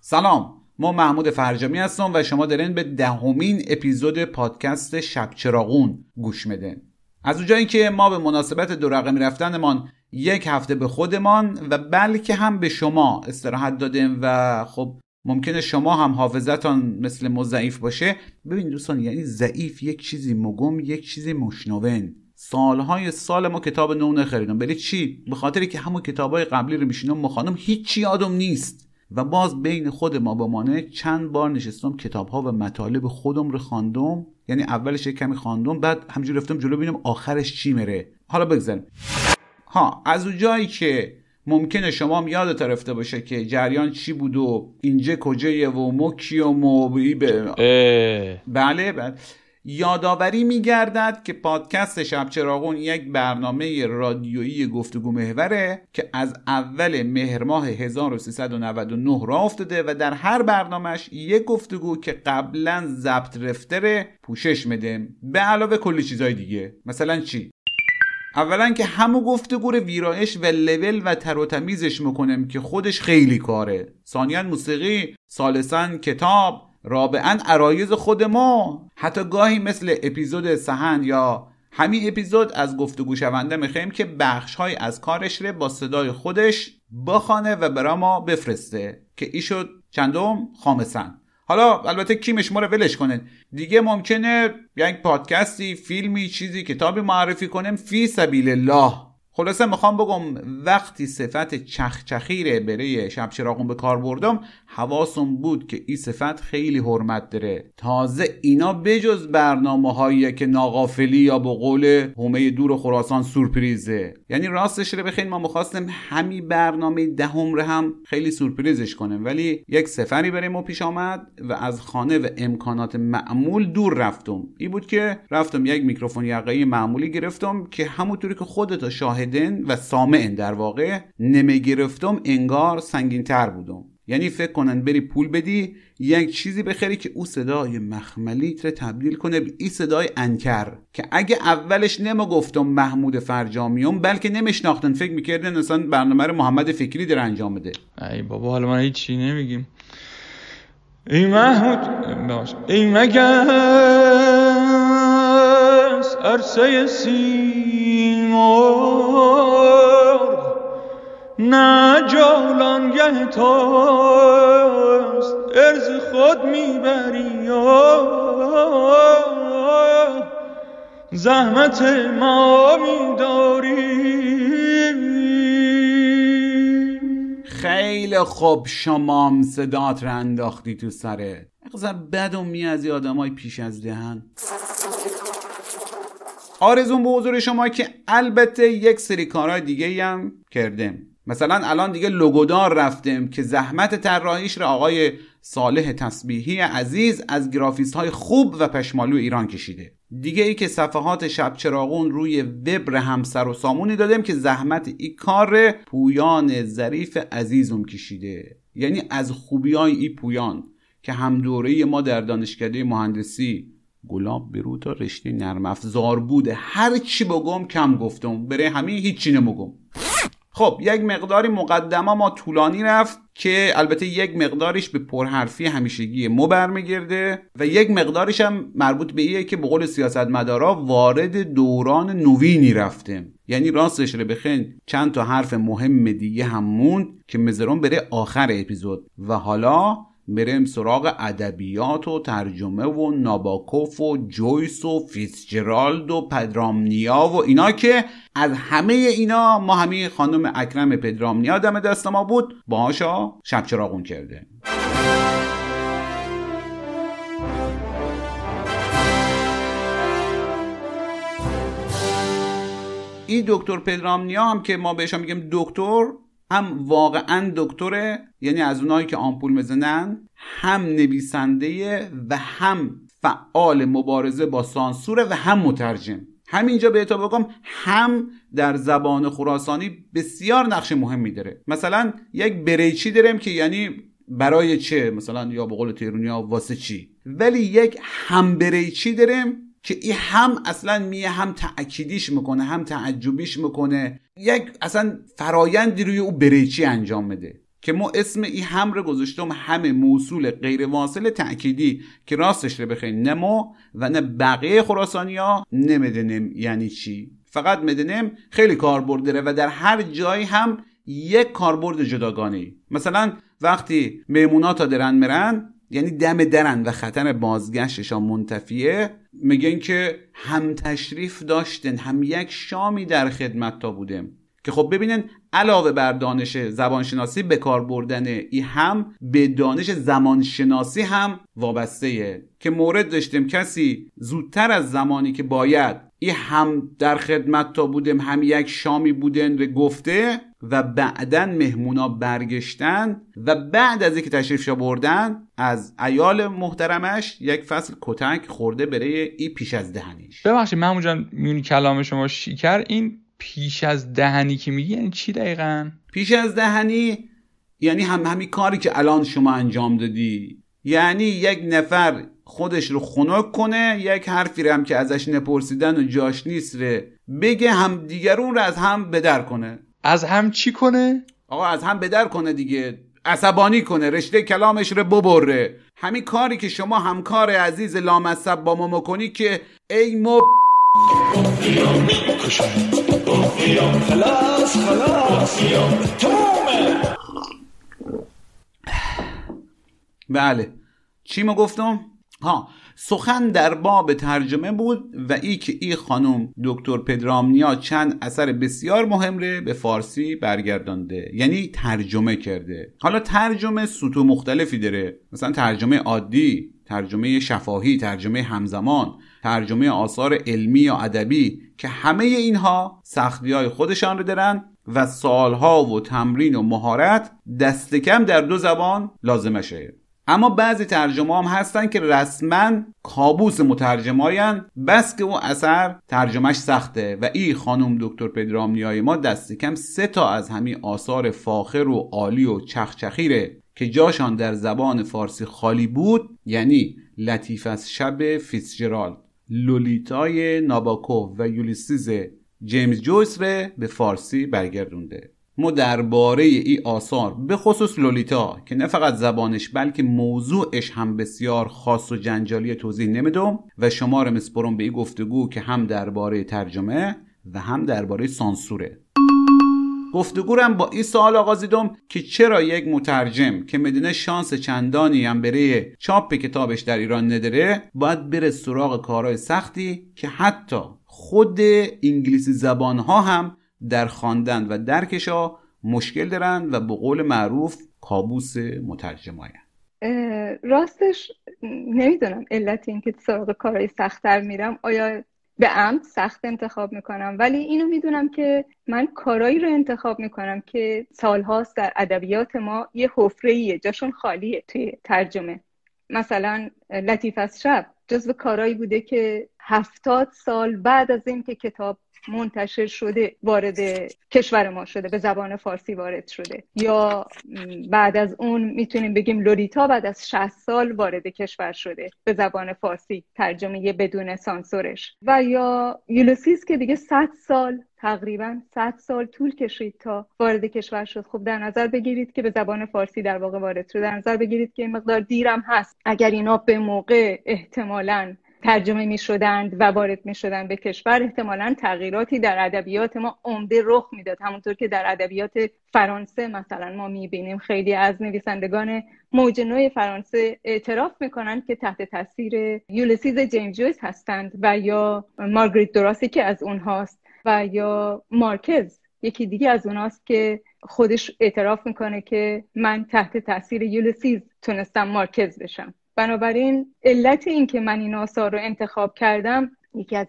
سلام ما محمود فرجامی هستم و شما دارین به دهمین اپیزود پادکست شب چراغون گوش میدین. از اونجایی که ما به مناسبت دو رقمی رفتنمان یک هفته به خودمان و بلکه هم به شما استراحت دادیم و خب ممکنه شما هم حافظتان مثل ما ضعیف باشه. ببین دوستان یعنی ضعیف یک چیزی مگم یک چیزی مشنون سالهای سال ما کتاب نو نخریدم. بلی چی؟ به خاطری که همون کتابای قبلی رو میشینم ما خانم هیچی یادم نیست. و باز بین خود ما بمانه چند بار نشستم کتاب ها و مطالب خودم رو خواندم. یعنی اولش یک کمی خواندم بعد همجور رفتم جلو ببینم آخرش چی میره. حالا بگذاریم. ها از اون جایی که ممکنه شما هم یادت رفته باشه که جریان چی بود و اینجا کجایه و مو کیوم و بله بله. یادآوری میگردد که پادکست شب چراغون یک برنامه رادیویی گفتگو محوره که از اول مهر ماه 1399 را افتاده و در هر برنامهش یک گفتگو که قبلا ضبط رفته پوشش میده. به علاوه کلی چیزای دیگه. مثلا چی؟ اولا که همو گفتگو رو ویرایش و لول و تر و تمیزش می‌کنم که خودش خیلی کاره. ثانیا موسیقی ثالثا کتاب. رابعا عرایز خود ما. حتی گاهی مثل اپیزود سهند یا همین اپیزود از گفتگو شونده می‌خوایم که بخش های از کارش رو با صدای خودش بخانه و برا ما بفرسته. که ای شد چندم؟ خامسن. حالا البته کیمش ما رو ولش کنه دیگه ممکنه یک پادکستی فیلمی چیزی کتابی معرفی کنیم. فی سبیل الله. خلاصه می‌خوام بگم وقتی صفت چخچخیره برای شب چراغون به کار بردم حواسم بود که این صفت خیلی حرمت داره. تازه اینا بجز برنامه هایی که ناغافلی یا به قول هومه دور خراسان سورپریزه. یعنی راستش رو بخین ما می‌خواستیم همین برنامه دهم ده هم خیلی سورپریزش کنیم. ولی یک سفری برای ما پیش آمد و از خانه و امکانات معمول دور رفتم. این بود که رفتم یک میکروفون یقهی معمولی گرفتم که همونطوری که خودتا شاهدن و سامعن در واقع نمی گرفتم انگار سنگین تر بودم. یعنی فکر کنن بری پول بدی یک چیزی بخری که او صدای مخملیت رو تبدیل کنه به این صدای انکر. که اگه اولش نما گفتم محمود فرجامیون بلکه نمیشناختن. فکر می‌کردن اصلا برنامه رو محمد فکری در انجام بده. ای بابا حالا من هیچی نمیگیم. ای محمود باش. ای مگس عرصه سیمرغ. نه جولانگه تاست ارز خود می‌بری زحمت ما میداری. خیلی خوب شمام صدات رو انداختی تو سره اقذر بدم میازی آدم های پیش از دهن. آرزون به حضور شما که البته یک سری کارهای دیگه هم کردم مثلا الان دیگه لوگودار رفتیم که زحمت طراحیش را آقای صالح تسبیحی عزیز از گرافیست های خوب و پشمالو ایران کشیده. دیگه ای که صفحات شب چراغون روی وبر همسر و سامونی دادیم که زحمت ای کار پویان ظریف عزیزم کشیده. یعنی از خوبی های ای پویان که هم دوره ما در دانشکده مهندسی گلاب برو تا رشته نرم افزار بوده. هر چی بگم کم گفتم. بره همین هیچی نمگم خب یک مقداری مقدمه ما طولانی رفت که البته یک مقدارش به پرحرفی همیشگی مو برمیگرده و یک مقدارش هم مربوط به ایه که به قول سیاستمدارا وارد دوران نوینی رفتیم یعنی راستش رو بخین چند تا حرف مهم دیگه هم موند که مزرون بره آخر اپیزود. و حالا بریم سراغ ادبیات و ترجمه و ناباکوف و جویس و فیتزجرالد و پدرامنیا و اینا که از همه اینا ما همین خانم اکرم پدرامنیا دم دست ما بود. باهاشا شب چراغون کرده. این دکتر پدرامنیا هم که ما بهش میگیم دکتر هم واقعا دکتره یعنی از اونایی که آمپول می‌زنن هم نویسنده و هم فعال مبارزه با سانسوره و هم مترجم. همینجا به بگم هم در زبان خراسانی بسیار نقش مهمی داره. مثلا یک بریچی داریم که یعنی برای چه؟ مثلا یا به قول تیرونیا واسه چی؟ ولی یک هم بریچی داریم که این هم اصلا میه هم تأکیدیش می‌کنه هم تعجبیش می‌کنه. یک اصلا فرایندی روی او بریچی انجام میده که ما اسم این هم رو گذاشتم همه موصول غیر واصل تأکیدی که راستش رو بخیر نمو و نه بقیه خراسانی ها نمیدنیم یعنی چی. فقط میدنیم خیلی کاربرد داره و در هر جایی هم یک کاربرد جداگانه مثلا وقتی میمونات درن مرن یعنی دم درن و خطر بازگشتشان منتفیه. میگن که هم تشریف داشتن هم یک شامی در خدمت تا بودیم که خب ببینن علاوه بر دانش زبانشناسی به کار بردن ای هم به دانش زمانشناسی هم وابسته که مورد داشتیم کسی زودتر از زمانی که باید ای هم در خدمت تا بودیم هم یک شامی بودن رو گفته و بعدا مهمونا برگشتن و بعد از اینکه تشریفشا بردن از ایال محترمش یک فصل کتک خورده برای ای پیش از دهنیش. ببخشید محمود جان میونی کلام شما شیکر این پیش از دهنی که میگی یعنی چی دقیقا؟ پیش از دهنی یعنی هم همین کاری که الان شما انجام دادی. یعنی یک نفر خودش رو خنک کنه یک حرفی رو هم که ازش نپرسیدن و جاش نیست ره بگه هم دیگرون رو از هم بدر کنه. از هم چی کنه؟ آقا از هم بدر کنه دیگه عصبانی کنه رشته کلامش رو ببره همین کاری که شما همکار عزیز لامصب با ما مکنی که ای خلاص بله چی ما گفتم؟ ها سخن در باب ترجمه بود و ای که ای خانم دکتر پدرامنیا چند اثر بسیار مهم ره به فارسی برگردانده یعنی ترجمه کرده. حالا ترجمه سطوح مختلفی داره. مثلا ترجمه عادی ترجمه شفاهی ترجمه همزمان ترجمه آثار علمی یا ادبی که همه اینها سختی های خودشان رو دارن و سالها و تمرین و مهارت دست کم در دو زبان لازمشه. اما بعضی ترجمه هم هستن که رسما کابوس مترجماین بس که اون اثر ترجمهش سخته. و این خانم دکتر پدرامنیای ما دست کم سه تا از همین آثار فاخر و عالی و چخچخیره که جاشان در زبان فارسی خالی بود یعنی لطیف از شب فیتزجرالد. لولیتای ناباکوف و یولیسیز جیمز جویس ره به فارسی برگردونده. ما درباره ای آثار به خصوص لولیتا که نه فقط زبانش بلکه موضوعش هم بسیار خاص و جنجالی توضیح نمیدم و شما رو مسپرم به این گفتگو که هم درباره ترجمه و هم درباره سانسوره. گفتگو با این سوال آغازیدم که چرا یک مترجم که مدونه شانس چندانی هم برای چاپ کتابش در ایران نداره باید بره سراغ کارهای سختی که حتی خود انگلیسی زبان ها هم در خواندن و درکشا مشکل دارن و به قول معروف کابوس مترجم راستش نمی‌دونم علت اینکه سراغ کارهای سختتر میرم. آیا به عمد سخت انتخاب می‌کنم؟ ولی اینو می‌دونم که من کارایی رو انتخاب می‌کنم که سالهاست در ادبیات ما یه حفره جاشون خالیه توی ترجمه. مثلا لطیف از شب جزو کارایی بوده که هفتاد سال بعد از اینکه کتاب منتشر شده وارد کشور ما شده به زبان فارسی وارد شده. یا بعد از اون می‌تونیم بگیم لوریتا بعد از 60 سال وارد کشور شده. به زبان فارسی ترجمه بدون سانسورش. و یا یولوسیس که دیگه 100 سال تقریبا 100 سال طول کشید تا وارد کشور شد. خب در نظر بگیرید که به زبان فارسی در واقع وارد شد در نظر بگیرید که این مقدار دیرم هست. اگر اینا به موقع احتمالاً ترجمه می شدند و وارد می شدند به کشور. احتمالا تغییراتی در ادبیات ما عمده رخ می‌داد همونطور که در ادبیات فرانسه مثلا ما می بینیم خیلی از نویسندگان موج نوع فرانسه اعتراف می‌کنند که تحت تاثیر یولسیز جیمز جویس هستند و یا مارگریت دوراسی که از اونهاست و یا مارکز یکی دیگه از اوناست که خودش اعتراف می‌کنه که من تحت تاثیر یولسیز تونستم مارکز بشم. بنابراین علت این که من این آثار رو انتخاب کردم یکی از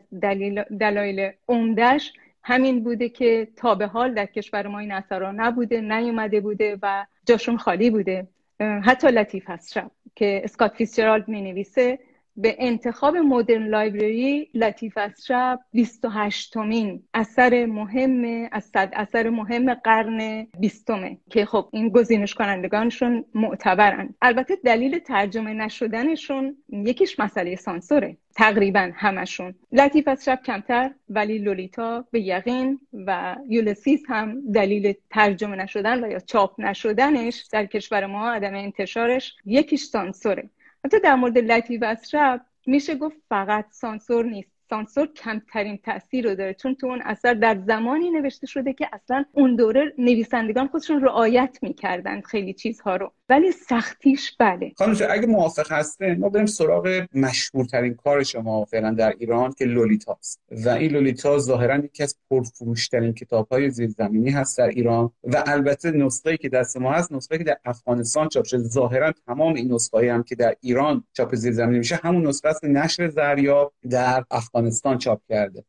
دلایل عمدهش همین بوده که تا به حال در کشور ما این اثرها نبوده نیومده بوده و جاشون خالی بوده. حتی لطیف است شب که اسکات فیتزجرالد می نویسه به انتخاب Modern Library لطیف است شب 28 امین اثر مهم از اثر مهم قرن بیستمه که خب این گزینش کنندگانشون معتبرن. البته دلیل ترجمه نشدنشون یکیش مسئله سانسوره تقریبا همشون. لطیف است شب کمتر ولی لولیتا به یقین و یولسیس هم دلیل ترجمه نشدن و یا چاپ نشدنش در کشور ما عدم انتشارش یکیش سانسوره. حتی در مورد لطیف اشرف میشه گفت فقط سانسور نیست. سانسور کمترین تاثیر رو داره. چون تو اون اثر در زمانی نوشته شده که اصلا اون دوره نویسندگان خودشون رعایت می‌کردن خیلی چیزها رو. ولی سختیش بله. خانم اگه موافق هسته ما بریم سراغ مشهورترین کار شما فعلا در ایران که لولیتاست. و این لولیتا ظاهرا یکی از پرفروشترین کتاب های زیرزمینی هست در ایران و البته نسخه که دست ما هست نسخه که در افغانستان چاپ شده. ظاهرا تمام این نسخه هم که در ایران چاپ زیرزمینی میشه همون نسخه است نشر زریاب در افغانستان. چاپ کرده.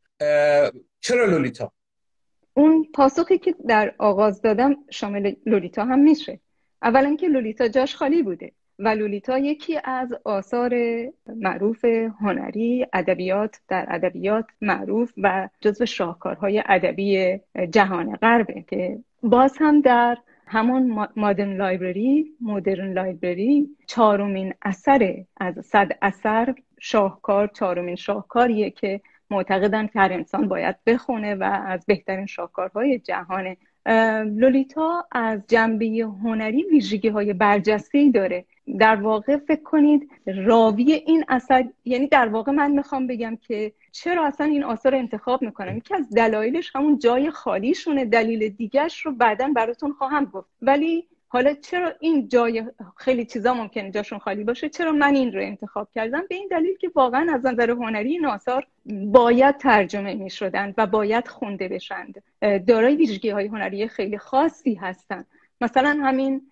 چرا لولیتا؟ اون پاسخی که در آغاز دادم شامل لولیتا هم میشه. اولا که لولیتا جاش خالی بوده و لولیتا یکی از آثار معروف هنری ادبیات در ادبیات معروف و جزو شاهکارهای ادبی جهان غربه که باز هم در همون مادرن لایبرری مدرن لایبرری چهارمین اثر از صد اثر شاهکار چهارمین شاهکاریه که معتقدن که هر انسان باید بخونه و از بهترین شاهکارهای جهانه لولیتا از جنبه هنری ویژگی های برجسته داره. در واقع فکر کنید راوی این اثر یعنی در واقع من می‌خوام بگم که چرا اصلا این آثار انتخاب می‌کنم؟ یکی از دلایلش همون جای خالیشونه دلیل دیگرش رو بعدا براتون خواهم گفت. ولی حالا چرا این جای خیلی چیزا ممکنه جاشون خالی باشه؟ چرا من این رو انتخاب کردم؟ به این دلیل که واقعا از نظر هنری این آثار باید ترجمه می شدن و باید خونده بشند. دارای ویژگی های هنری خیلی خاصی هستن. مثلا همین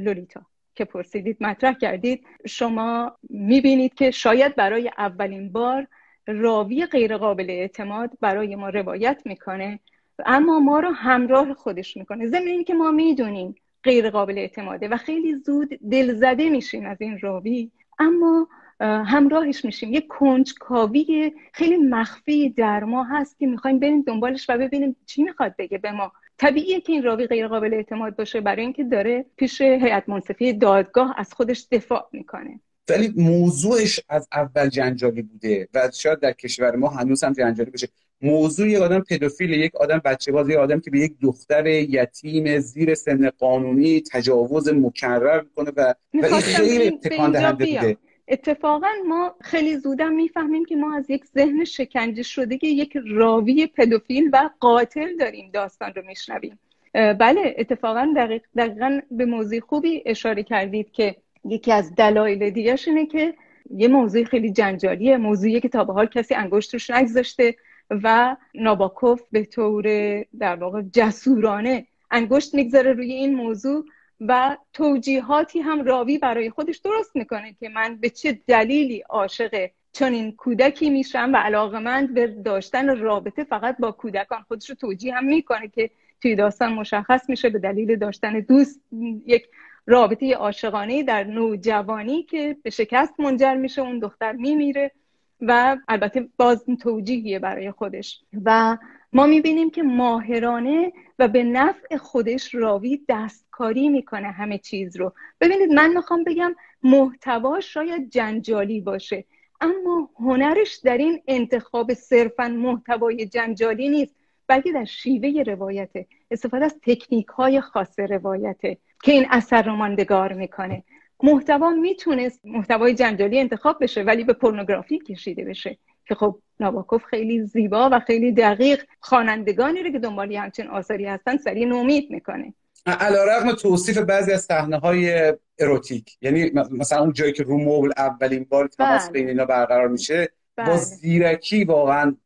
لولیتا که پرسیدید مطرح کردید. شما می‌بینید که شاید برای اولین بار راوی غیرقابل اعتماد برای ما روایت می‌کنه اما ما رو همراه خودش می‌کنه. ضمن که ما می‌دونیم غیر قابل اعتماده و خیلی زود دلزده میشیم از این راوی. اما همراهش میشیم. یه کنجکاوی خیلی مخفی در ما هست که می‌خوایم بریم دنبالش و ببینیم چی می‌خواد بگه به ما. طبیعیه که این راوی غیر قابل اعتماد باشه برای اینکه داره پیش هیئت منصفی دادگاه از خودش دفاع می‌کنه. ولی موضوعش از اول جنجالی بوده و شاید در کشور ما هنوز هم جنجالی بشه موضوع یک آدم پدوفیل یک آدم بچه باز یک آدم که به یک دختر یتیم زیر سن قانونی تجاوز مکرر می‌کنه و, و این خیلی تکان دهنده بوده. اتفاقا ما خیلی زودم می‌فهمیم که ما از یک ذهن شکنجه شده که یک راوی پدوفیل و قاتل داریم داستان رو میشنویم. بله اتفاقا دقیق دقیقا به موضوع خوبی اشاره کردید که یکی از دلایل دیگرش اینه که یه موضوع خیلی جنجالیه موضوعی که تا به حال کسی انگشت روش نگذاشته و ناباکوف به طور در واقع جسورانه انگشت می‌گذاره روی این موضوع و توجیهاتی هم راوی برای خودش درست می‌کنه که من به چه دلیلی عاشق چون این کودکی میشن و علاقمند به داشتن رابطه فقط با کودکان. خودش رو توجیه هم می‌کنه که توی داستان مشخص میشه به دلیل داشتن دوست یک رابطه عاشقانه در نوجوانی که به شکست منجر میشه اون دختر میمیره و البته باز توجیهیه برای خودش. و ما می‌بینیم که ماهرانه و به نفع خودش راوی دستکاری می‌کنه همه چیز رو. ببینید من می‌خوام بگم محتوا شاید جنجالی باشه اما هنرش در این انتخاب صرفا محتوای جنجالی نیست بلکه در شیوه روایته. استفاده از تکنیک های خاص روایته. که این اثر رو ماندگار می‌کنه. محتوا می‌تونست محتوای جنجالی انتخاب بشه ولی به پورنوگرافی کشیده بشه. که خب ناباکوف خیلی زیبا و خیلی دقیق خوانندگانی رو که دنبال همچین آثاری هستن سریع نومید می‌کنه. علیرغم توصیف بعضی از صحنه های اروتیک یعنی مثلا اون جایی که رو مبل اولین بار تماس بله. بین اینا برقرار میشه با بله. زیرکی واقعا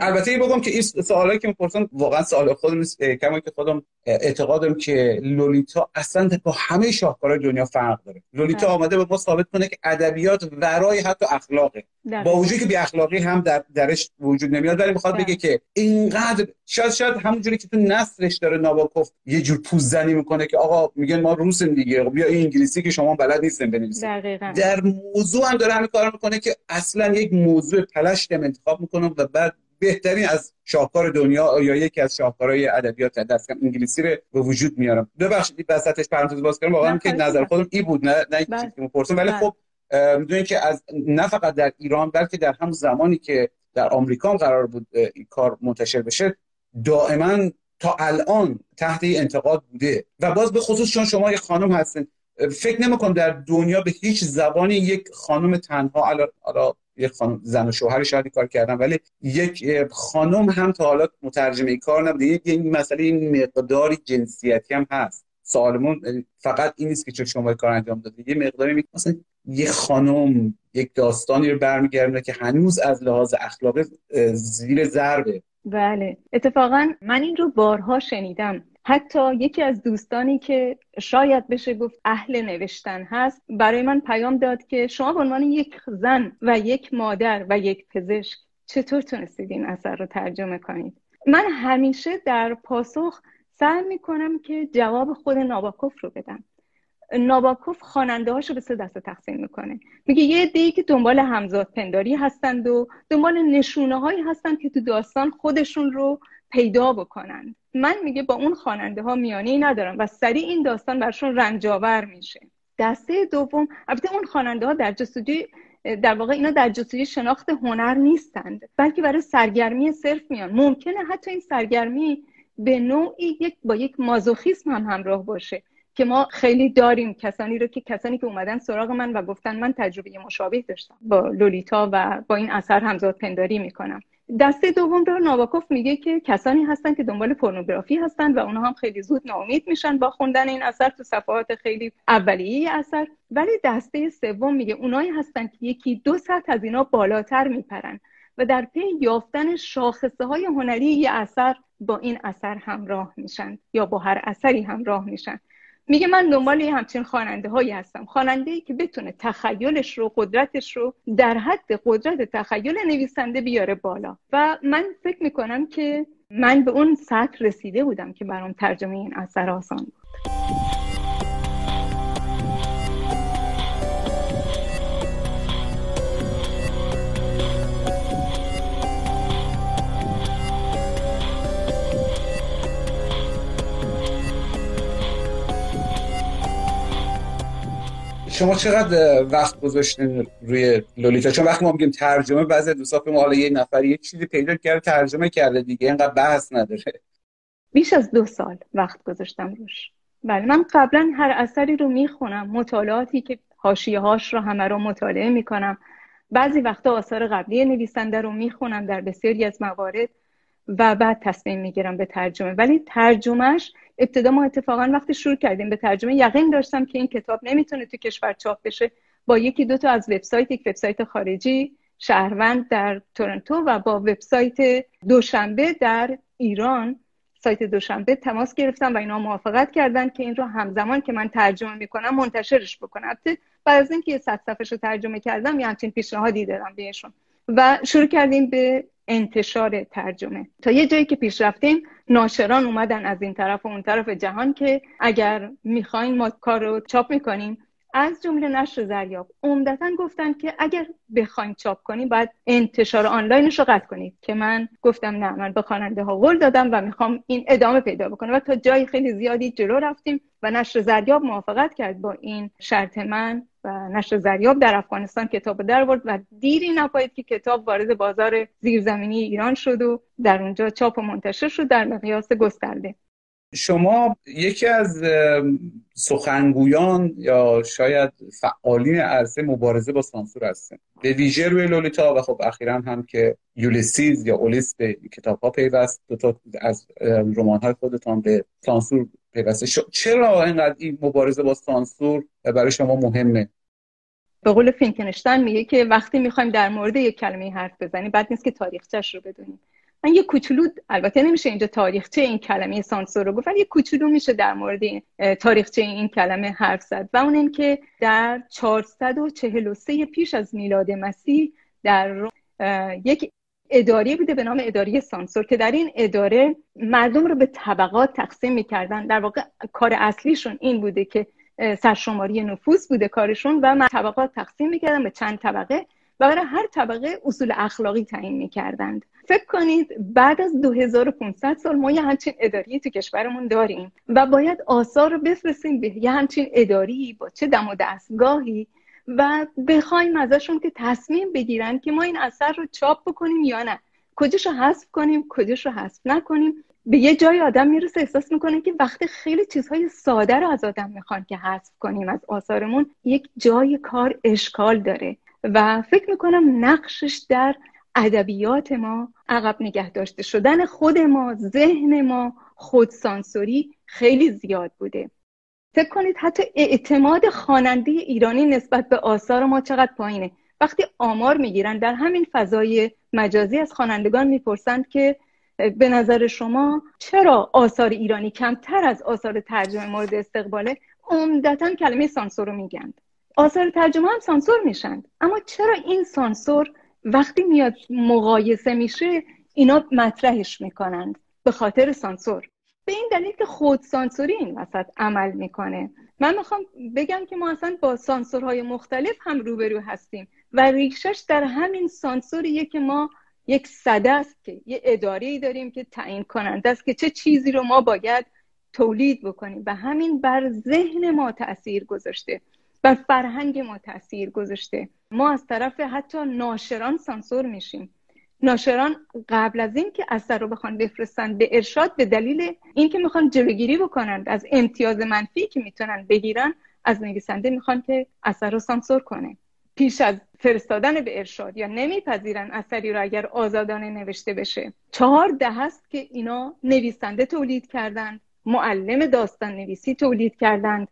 البته این بگم که این سوالایی که می‌پرسم واقعا سوال خودم نیست کما که خودم اعتقادم که لولیتا اصلا با همه شاهکارهای دنیا فرق داره. لولیتا بله. آمده به ما ثابت کنه که ادبیات ورای حتی اخلاقه. با وجودی که بی اخلاقی هم در درش وجود نمیاد ولی می‌خواد بگه که اینقدر شاید شاید همونجوری که تو نصرش داره ناباکوف یه جور پوزنی می‌کنه که آقا میگن ما روسیم دیگه بیا این انگلیسی که شما بلد نیستین بنویسید در موضوع هم داره همین کارو می‌کنه که اصلا یک موضوع پلشتم انتخاب می‌کنم و بعد بهترین از شاهکار دنیا یا یکی از شاهکارهای ادبیات دست انگلیسی رو به وجود میارم. ببخشید وسطش پرانتز باز کردم. واقعا که نظر خودم ای بود نه نه بله. چیزی که ولی بله. خب می‌دونید که از نه فقط در ایران بلکه در همون زمانی که در آمریکا هم قرار بود این کار منتشر بشه دائما تا الان تحت انتقاد بوده. و باز به خصوص چون شما یه خانم هستین فکر نمی‌کنم در دنیا به هیچ زبانی یک خانم تنها علا یک خانم زن و شوهر شاید کار کردن ولی یک خانم هم تا حالا مترجمه کار نبوده. یک مسئله این مقداری جنسیتی هم هست. سوالمون فقط این نیست که چون شما کار انجام داده. یه مقداری مثلا یه خانم یک داستانی رو برمیگردونه که هنوز از لحاظ اخلاقی زیر ضربه. بله. اتفاقا من این رو بارها شنیدم. حتی یکی از دوستانی که شاید بشه گفت اهل نوشتن هست برای من پیام داد که شما به عنوان یک زن و یک مادر و یک پزشک چطور تونستید این اثر رو ترجمه کنید؟ من همیشه در پاسخ سعی می‌کنم که جواب خود ناباکوف رو بدم. ناباکوف خواننده هاشو به سه دسته تقسیم می‌کنه. میگه یه عده‌ای که دنبال همزاد پنداری هستند و دنبال نشونه هایی هستند که تو داستان خودشون رو پیدا بکنن من میگه با اون خواننده ها میانی ندارم و سریع این داستان برشون رنجاور میشه. دسته دوم البته اون خواننده ها در جستجوی در واقع اینا در جستجوی شناخت هنر نیستند بلکه برای سرگرمی صرف میان. ممکنه حتی این سرگرمی به نوعی یک با یک مازوخیسم هم همراه باشه که ما خیلی داریم کسانی رو که کسانی که اومدن سراغ من و گفتن من تجربه مشابه داشتم با لولیتا و با این اثر همزاد پنداری می‌کنم. دسته دوم رو ناواکوف میگه که کسانی هستن که دنبال پورنوگرافی هستن و اونها هم خیلی زود ناامید میشن با خوندن این اثر تو صفحات خیلی اولیه اثر. ولی دسته سوم میگه اونایی هستن که یکی دو سطح از اینا بالاتر میپرن و در پی یافتن شاخصه های هنری یه اثر با این اثر همراه میشن یا با هر اثری همراه میشن. میگه من دنبال یه همچین خواننده هایی هستم. خواننده ای که بتونه تخیلش رو قدرتش رو در حد قدرت تخیل نویسنده بیاره بالا. و من فکر می‌کنم که من به اون سطح رسیده بودم که برام ترجمه این اثر آسان بود. شما چقدر وقت گذاشتین روی لولیتا؟ چون وقتی ما میگیم ترجمه بعضی دوستا ما حالا یه نفر یه چیزی پیدا کرده ترجمه کرده دیگه اینقدر بحث نداره. بیش از دو سال وقت گذاشتم روش. بله من قبلا هر اثری رو می‌خونم مطالعاتی که حاشیه هاش رو همه رو مطالعه می‌کنم. بعضی وقتا آثار قبلی نویسنده رو می‌خونم در بسیاری از موارد و بعد تصمیم می‌گیرم به ترجمه. ولی ترجمهش ابتدا ما اتفاقا وقتی شروع کردیم به ترجمه یقین داشتم که این کتاب نمی‌تونه تو کشور چاپ بشه. با یکی دو تا از وبسایت یک وبسایت خارجی شهروند در تورنتو و با وبسایت دوشنبه در ایران. سایت دوشنبه تماس گرفتم و اینا موافقت کردن که این رو همزمان که من ترجمه می‌کنم منتشرش بکنم. بعد از اینکه صد صفحه رو ترجمه کردم یه همچین پیشنهادی دادم بهشون. و شروع کردیم به انتشار ترجمه. تا یه جایی که پیش رفتیم ناشران اومدن از این طرف و اون طرف جهان که اگر می‌خواین ما کار رو چاپ می‌کنیم. از جمله نشر زریاب. عمدتا گفتن که اگر بخواین چاپ کنیم باید انتشار آنلاینش رو قطع کنید که من گفتم نه من به خواننده ها قول دادم و می‌خوام این ادامه پیدا بکنه و تا جای خیلی زیادی جلو رفتیم و نشر زریاب موافقت کرد با این شرط من. و نشر زریاب در افغانستان کتاب در برد و دیری نپایید که کتاب وارد بازار زیرزمینی ایران شد و در اونجا چاپ و منتشر شد در مقیاس گسترده. شما یکی از سخنگویان یا شاید فعالین عرصه مبارزه با سانسور هستن. به ویژه روی لولیتا و خب اخیرا هم که یولیسیز یا اولیس به کتاب ها پیوست. دو تا از رمان های خودتان به سانسور پیوسته. چرا اینقدر این مبارزه با سانسور برای شما مهمه؟ به قول فینکنشتن میگه که وقتی می‌خوایم در مورد یک کلمه حرف بزنیم بعد نیست که تاریخچش رو بدونیم. من یه کوچولو البته نمیشه اینجا تاریخچه این کلمه سانسور رو گفت ولی یه کوچولو میشه در مورد تاریخچه این کلمه حرف زد. و اون این که در 443 پیش از میلاد مسیح در یک اداره بوده به نام اداره سانسور که در این اداره مردم رو به طبقات تقسیم می‌کردن. در واقع کار اصلیشون این بوده که سرشماری نفوس بوده کارشون و طبقات تقسیم می‌کردن به چند طبقه و برای هر طبقه اصول اخلاقی تعیین می‌کردند. فکر کنید بعد از 2500 سال ما یه همچین اداری تو کشورمون داریم و باید آثار رو بفرستیم به یه همچین اداری با چه دم و دستگاهی و بخوایم ازشون که تصمیم بگیرن که ما این اثر رو چاپ بکنیم یا نه. کجاش رو حذف کنیم کجاش رو حذف نکنیم. به یه جای آدم می‌رسه احساس می‌کنه که وقتی خیلی چیزهای ساده رو از آدم می‌خوان که حذف کنیم از آثارمون یک جای کار اشکال داره. و فکر می‌کنم نقشش در ادبیات ما عقب نگه داشته شدن خود ما ذهن ما خودسانسوری خیلی زیاد بوده. فکر کنید حتی اعتماد خواننده ایرانی نسبت به آثار ما چقدر پایینه. وقتی آمار می‌گیرن در همین فضای مجازی از خوانندگان می‌پرسند که به نظر شما چرا آثار ایرانی کمتر از آثار ترجمه مورد استقباله؟ عمدتا کلمه سانسور رو میگند آثار ترجمه هم سانسور میشن. اما چرا این سانسور وقتی میاد مقایسه میشه اینا مطرحش می‌کنند به خاطر سانسور؟ به این دلیل که خود سانسوری این وسط عمل می‌کنه. من می‌خوام بگم که ما اصلا با سانسورهای مختلف هم روبرو هستیم و ریشش در همین سانسوریه که ما یک صده است که یه اداره ای داریم که تعیین کننده است که چه چیزی رو ما باید تولید بکنیم. و همین بر ذهن ما تاثیر گذاشته بر فرهنگ ما تاثیر گذاشته. ما از طرف حتی ناشران سانسور میشیم. ناشران قبل از اینکه اثر رو بخوان بفرستن به ارشاد به دلیل اینکه می‌خوان جلوگیری بکنند از امتیاز منفی که می‌تونن بگیرن از نویسنده می‌خوان که اثر رو سانسور کنه. پیش از فرستادن به ارشاد یا نمیپذیرن اثری رو اگر آزادانه نوشته بشه. چهار ده هست که اینا نویسنده تولید کردند معلم داستان نویسی تولید کردند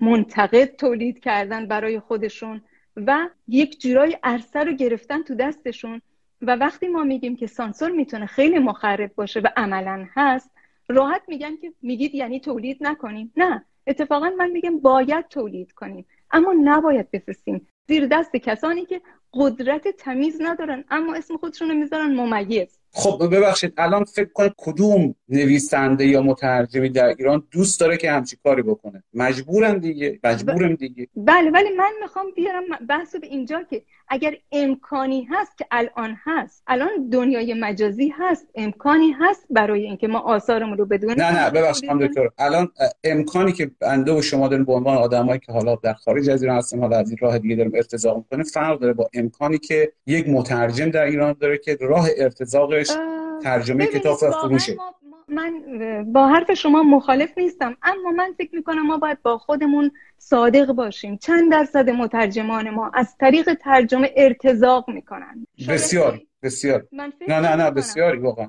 منتقد تولید کردن برای خودشون و یک جورای عرصه رو گرفتن تو دستشون و وقتی ما میگیم که سانسور می‌تونه خیلی مخرب باشه و عملا هست راحت میگن که میگید یعنی تولید نکنیم. نه اتفاقا من میگم باید تولید کنیم. اما نباید بفرستیم. زیر دست کسانی که قدرت تمیز ندارن اما اسم خودشون رو می‌ذارن ممیز. خب ببخشید الان فکر کنید کدوم نویسنده یا مترجمی در ایران دوست داره که همچی کاری بکنه؟ مجبورن دیگه مجبورم دیگه. بله ولی من می‌خوام بیارم بحث به اینجا که اگر امکانی هست که الان هست الان دنیای مجازی هست امکانی هست برای اینکه ما آثارمون رو بدونیم. نه نه ببخشید دکتر. الان امکانی که بنده و شما داریم به عنوان آدمایی که حالا در خارج از ایران هستیم حالا از این راه دیگه داریم ارتزاق می‌کنیم فرق داره با امکانی که یک مترجم در ایران داره که راه ارتزاقش ترجمه کتاب و فروشه. من با حرف شما مخالف نیستم اما من فکر می‌کنم ما باید با خودمون صادق باشیم. چند درصد مترجمان ما از طریق ترجمه ارتزاق می‌کنن. بسیار. بسیار. نه نه نه بسیاری واقعا.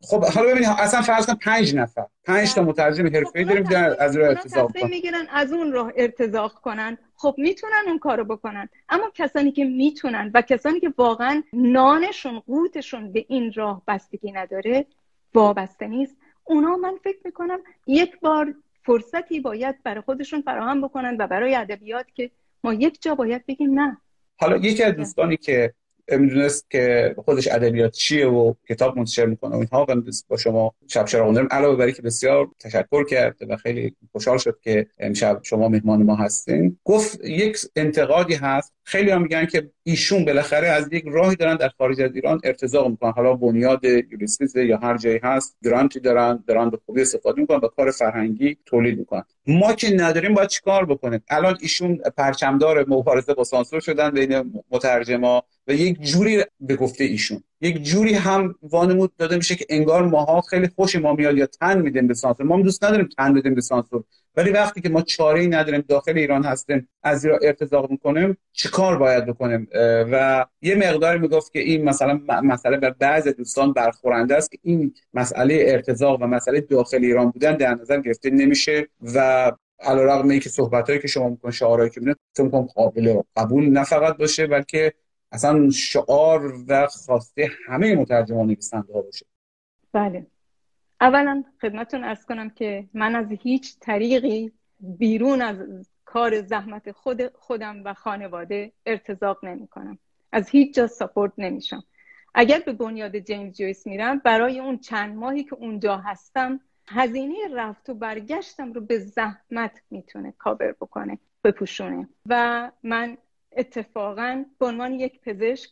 خب حالا ببینید اصلا فرض کن 5 نفر. 5 تا مترجم حرفه‌ای داریم از راه ارتزاق کنن می‌گیرن از اون راه ارتزاق کنن. خب می‌تونن اون کارو بکنن. اما کسانی که می‌تونن و کسانی که واقعا نانشون قوتشون به این راه بستگی نداره وابسته نیست. اونا من فکر می‌کنم یک بار فرصتی باید برای خودشون فراهم بکنن و برای ادبیات که ما یک جا باید بگیم نه. حالا یکی از دوستانی که می‌دونست که خودش ادبیات چیه و کتاب منتشر می‌کنه و اینها. با شما شب چراغ علاوه بر که بسیار تشکر کرد و خیلی خوشحال شد که امشب شما مهمان ما هستین. گفت یک انتقادی هست خیلی هم میگن که ایشون بالاخره از یک راهی دارن در خارج از ایران ارتزاق می‌کنن. حالا بنیاد یوریسپیز یا هر جایی هست گرانتی دارن دارن به خوبی استفاده می‌کنن و کار فرهنگی تولید می‌کنن. ما که نداریم باید چیکار بکنیم؟ الان ایشون پرچمدار مبارزه با سانسور شدن بین مترجما و یک جوری به گفته ایشون. یک جوری هم وانمود داده میشه که انگار ماها خیلی خوش ما میاد یا تن میدیم به سانسور. ما دوست نداریم تن بدیم به سانسور. ولی وقتی که ما چاره ای نداریم داخل ایران هستیم از ایران ارتزاق می‌کنیم چه کار باید بکنیم؟ و یه مقداری می‌گفت که این مثلا مسئله بر بعض دوستان برخورنده است که این مسئله ارتزاق و مسئله داخل ایران بودن در نظر گرفته نمیشه و علیرغم اینکه صحبتایی که شما می‌کنید شعارهایی که می‌بینید قابل قبول نه فقط باشه بلکه اصلا شعار و خواسته همه مترجمان نویسنده ها باشه. بله. اولا خدمتون ارز کنم که من از هیچ طریقی بیرون از کار زحمت خود خودم و خانواده ارتزاق نمی کنم از هیچ جا ساپورت نمیشم. اگر به بنیاد جیمز جویس میرم برای اون چند ماهی که اونجا هستم هزینه رفت و برگشتم رو به زحمت می‌تونه کابر بکنه بپوشونه. و من اتفاقا به عنوان یک پزشک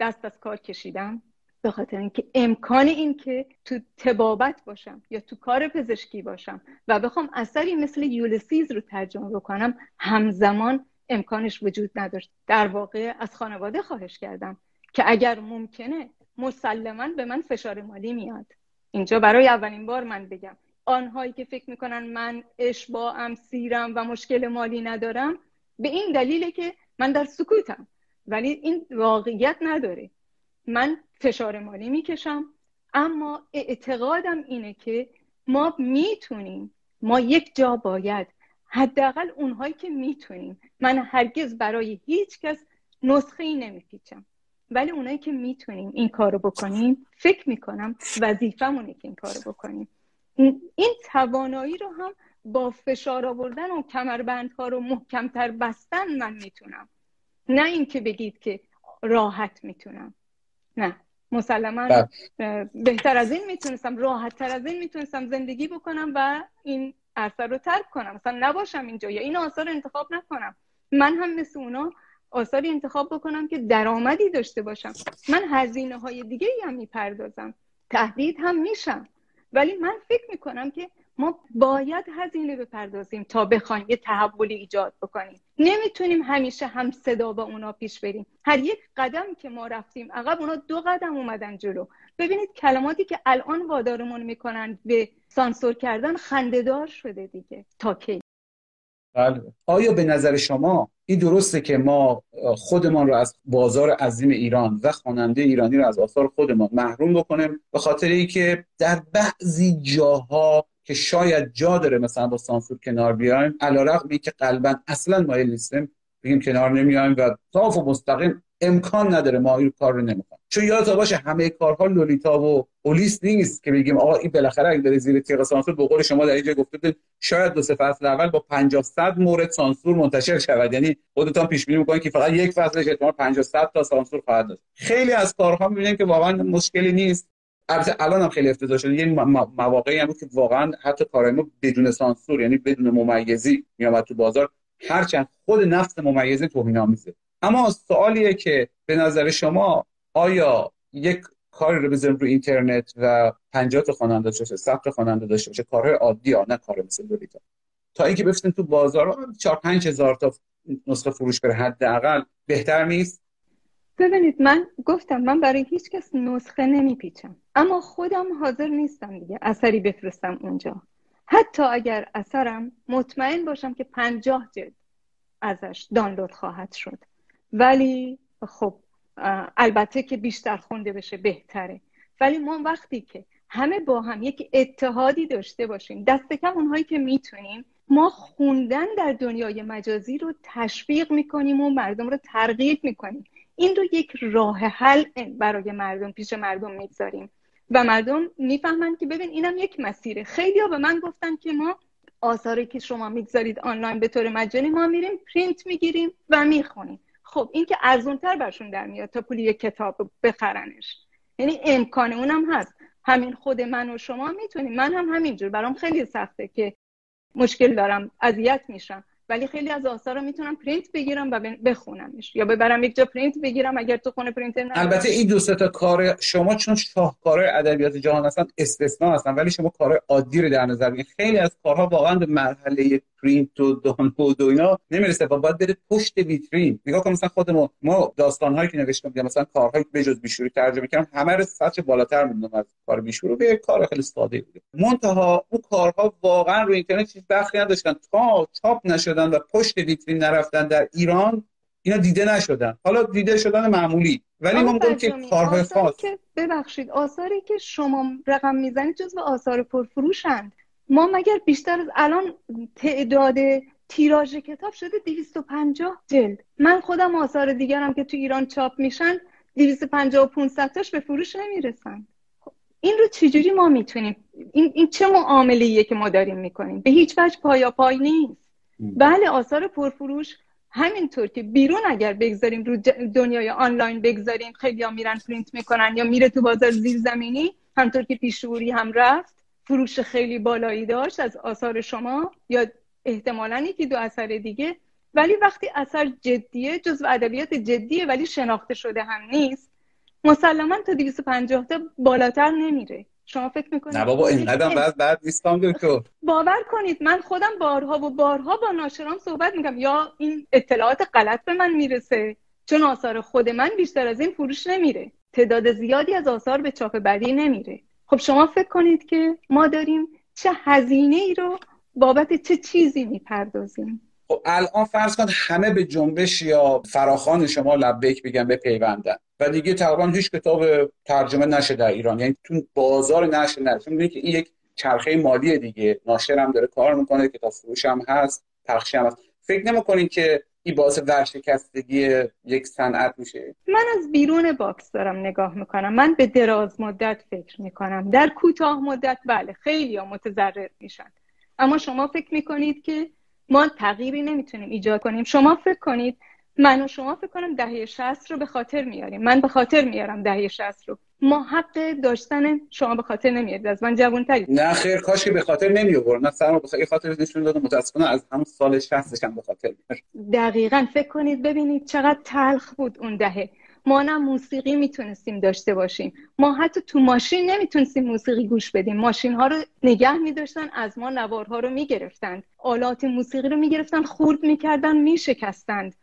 دست از کار کشیدم. به خاطر اینکه امکان این که تو تبابت باشم یا تو کار پزشکی باشم و بخوام اثری مثل یولسیز رو ترجمه بکنم همزمان امکانش وجود نداشت. در واقع از خانواده خواهش کردم که اگر ممکنه مسلما به من فشار مالی میاد. اینجا برای اولین بار من بگم. آنهایی که فکر می‌کنن من اشباعم سیرم و مشکل مالی ندارم به این دلیله که من در سکوتم. ولی این واقعیت نداره. من فشار مالی می‌کشم اما اعتقادم اینه که ما می‌تونیم ما یک جا باید حداقل اونهایی که می‌تونیم من هرگز برای هیچ کس نسخه ای نمیپیچم ولی اونایی که می‌تونیم این کارو بکنیم فکر می‌کنم وظیفمونه که این کارو بکنیم. این توانایی رو هم با فشار آوردن و کمربندها رو محکمتر بستن من می‌تونم. نه اینکه بگید که راحت می‌تونم. نه. مسلما بله. بهتر از این می‌تونستم راحت تر از این می‌تونستم زندگی بکنم و این اثر رو ترک کنم. مثلا نباشم اینجا یا این آثار انتخاب نکنم. من هم مثل اونا آثاری انتخاب بکنم که درآمدی داشته باشم. من هزینه های دیگه هم می‌پردازم. تهدید هم میشم. ولی من فکر می‌کنم که ما باید هزینه بپردازیم تا بخوایم یه تحولی ایجاد بکنیم. نمی‌تونیم همیشه هم صدا با اونا پیش بریم. هر یک قدم که ما رفتیم عقب اونا دو قدم اومدن جلو. ببینید کلماتی که الان وادارمون می‌کنن به سانسور کردن خندهدار شده دیگه. تا کی؟ بله. آیا به نظر شما این درسته که ما خودمان رو از بازار عظیم ایران و خواننده ایرانی رو از آثار خودمان محروم بکنیم به خاطر اینکه در بعضی جاها که شاید جا داره مثلا با سانسور کنار بیایم علیرغم که قلبا اصلا مایل نیستیم بگیم کنار نمیایم و صاف و مستقیم امکان نداره ما این کار رو نمی‌کنیم. چون یادت باشه همه کارها لولیتا و اولیس نیست که بگیم آقا این بالاخره اگه داره زیر تیغ سانسور به شما در اینجا گفته شاید دو سه فصل اول با 50 صد مورد سانسور منتشر شود. یعنی خودتان پیش بینی می‌کنید که فقط یک فصلش احتمال 50 صد تا سانسور خواهد داشت. خیلی از کارها می‌بینیم که واقعا مشکلی نیست. البته الان هم خیلی افتضاح شده. یه مواقعی هم بود که واقعا حتی کارهای ما بدون سانسور یعنی بدون ممیزی میامد تو بازار. هرچند خود نفس ممیزی توهین آمیزه اما سوالیه که به نظر شما آیا یک کاری رو بذاریم رو اینترنت و 50 تا خواننده داشته باشه 100 تا خواننده داشته باشه کارهای عادی ها نه کار مثل دوریتا تا اینکه بفتیم تو بازار 4 5 هزار تا نسخه فروش بره حداقل بهتر نیست؟ ببینید من گفتم من برای هیچ کس نسخه نمیپیچم. اما خودم حاضر نیستم دیگه اثری بفرستم اونجا. حتی اگر اثرم مطمئن باشم که پنجاه جلد ازش دانلود خواهد شد. ولی خب البته که بیشتر خونده بشه بهتره. ولی ما وقتی که همه با هم یک اتحادی داشته باشیم دست کم اونهایی که می‌تونیم ما خوندن در دنیای مجازی رو تشویق می‌کنیم و مردم رو ترغیب می‌کنیم. این رو یک راه حل برای مردم پیش مردم می‌گذاریم. و مردم می‌فهمن که ببین اینم یک مسیره. خیلی ها به من گفتن که ما آثاری که شما می‌گذارید آنلاین به طور مجانی ما میریم پرینت می‌گیریم و می‌خونیم. خب این که ارزونتر برشون در میاد تا پولی یک کتاب بخرنش. یعنی امکان اونم هست. همین خود من و شما می‌تونیم. من هم همینجور. برام خیلی سخته که مشکل دارم. اذیت میشم. ولی خیلی از آثار رو می‌تونم پرینت بگیرم و بخونمش. یا ببرم یک جا پرینت بگیرم اگر تو خونه پرینتر ندارم البته این دو تا کار شما چون شاهکارهای ادبیات جهان هستن استثنا هستن ولی شما کار عادی رو در نظر بگیرید خیلی از کارها واقعا به مرحله پرینت و دانلود و اینا نمی‌رسه. و باید بره پشت ویترین. نگاه کن مثلا خودمون ما داستانهایی که نوشتم مثلا کارهای بجز بیشوری ترجمه کردم همه رو سطح بالاتر می‌دونم از کار بیشورو به کار خیلی ساده بوده. منتها اون کارها واقعا روی اینترنت چیز بخشی نداشتن. تا چاپ نشدن و پشت ویترین نرفتن در ایران اینا دیده نشدن. حالا دیده شدن معمولی. ولی ما میگم که کارهای خاص. ببخشید آثاری که شما رقم می‌زنید جزو آثار پرفروشند. ما مگر بیشتر از الان تعداد تیراژ کتاب شده 250 جلد. من خودم آثار دیگرم که تو ایران چاپ میشن 250 و 500 تاش به فروش نمی‌رسن. این رو چجوری ما می‌تونیم؟ این, این چه معامله که ما داریم می‌کنیم؟ به هیچ وجه پایا پای نیست. بله آثار پرفروش همینطور که بیرون اگر بگذاریم رو دنیای آنلاین بگذاریم خیلی ها میرن پرینت می‌کنن یا میره تو بازار زیرزمینی همطور که پیشوری هم رفت فروش خیلی بالایی داشت از آثار شما یا احتمالا یکی دو اثر دیگه. ولی وقتی اثر جدیه جزو ادبیات جدیه ولی شناخته شده هم نیست مسلما تا 250 تا بالاتر نمیره. شما فکر می‌کنید نه بابا اینقدر بعد بعد نیستم دکتر. باور کنید من خودم بارها و بارها با ناشران صحبت می‌کنم. یا این اطلاعات غلط به من می‌رسه چون آثار خود من بیشتر از این فروش نمیره. تعداد زیادی از آثار به چاپ بعدی نمیره. خب شما فکر کنید که ما داریم چه هزینه ای رو بابت چه چیزی می‌پردازیم؟ خب الان فرض کن همه به جنبش یا فراخان شما لبیک بگن به پیوندن. و دیگه تقریبا هیچ کتاب ترجمه نشه در ایران. یعنی تو بازار نشه نشه میگه که این یک چرخه مالی دیگه. ناشر هم داره کار می‌کنه کتاب فروش هم هست پخش هم هست. فکر نمی‌کنین که این باعث ورشکستگی یک صنعت میشه؟ من از بیرون باکس دارم نگاه می‌کنم. من به دراز مدت فکر می‌کنم. در کوتاه مدت بله خیلی متضرر میشن. اما شما فکر می‌کنید که ما تغییری نمی‌تونیم ایجاد کنیم. شما فکر کنید من و شما فکر کنم دهه 60 رو به خاطر میاریم. من به خاطر میارم دهه 60 رو. ما حق داشتن شما به خاطر نمیارید. از من جوانتری نه خیر کاش که به خاطر نمی آورد نه سر به خاطر نشون داده متاسفانه از همون سال 60 هم به خاطر میارم دقیقاً. فکر کنید ببینید چقدر تلخ بود اون دهه. ما نه موسیقی می‌تونستیم داشته باشیم. ما حتی تو ماشین نمی‌تونستیم موسیقی گوش بدیم. ماشین ها رو نگه میداشتن از ما نوارها رو می‌گرفتند. آلات موسیقی رو می‌گرفتن خورد می‌کردن میشکستند.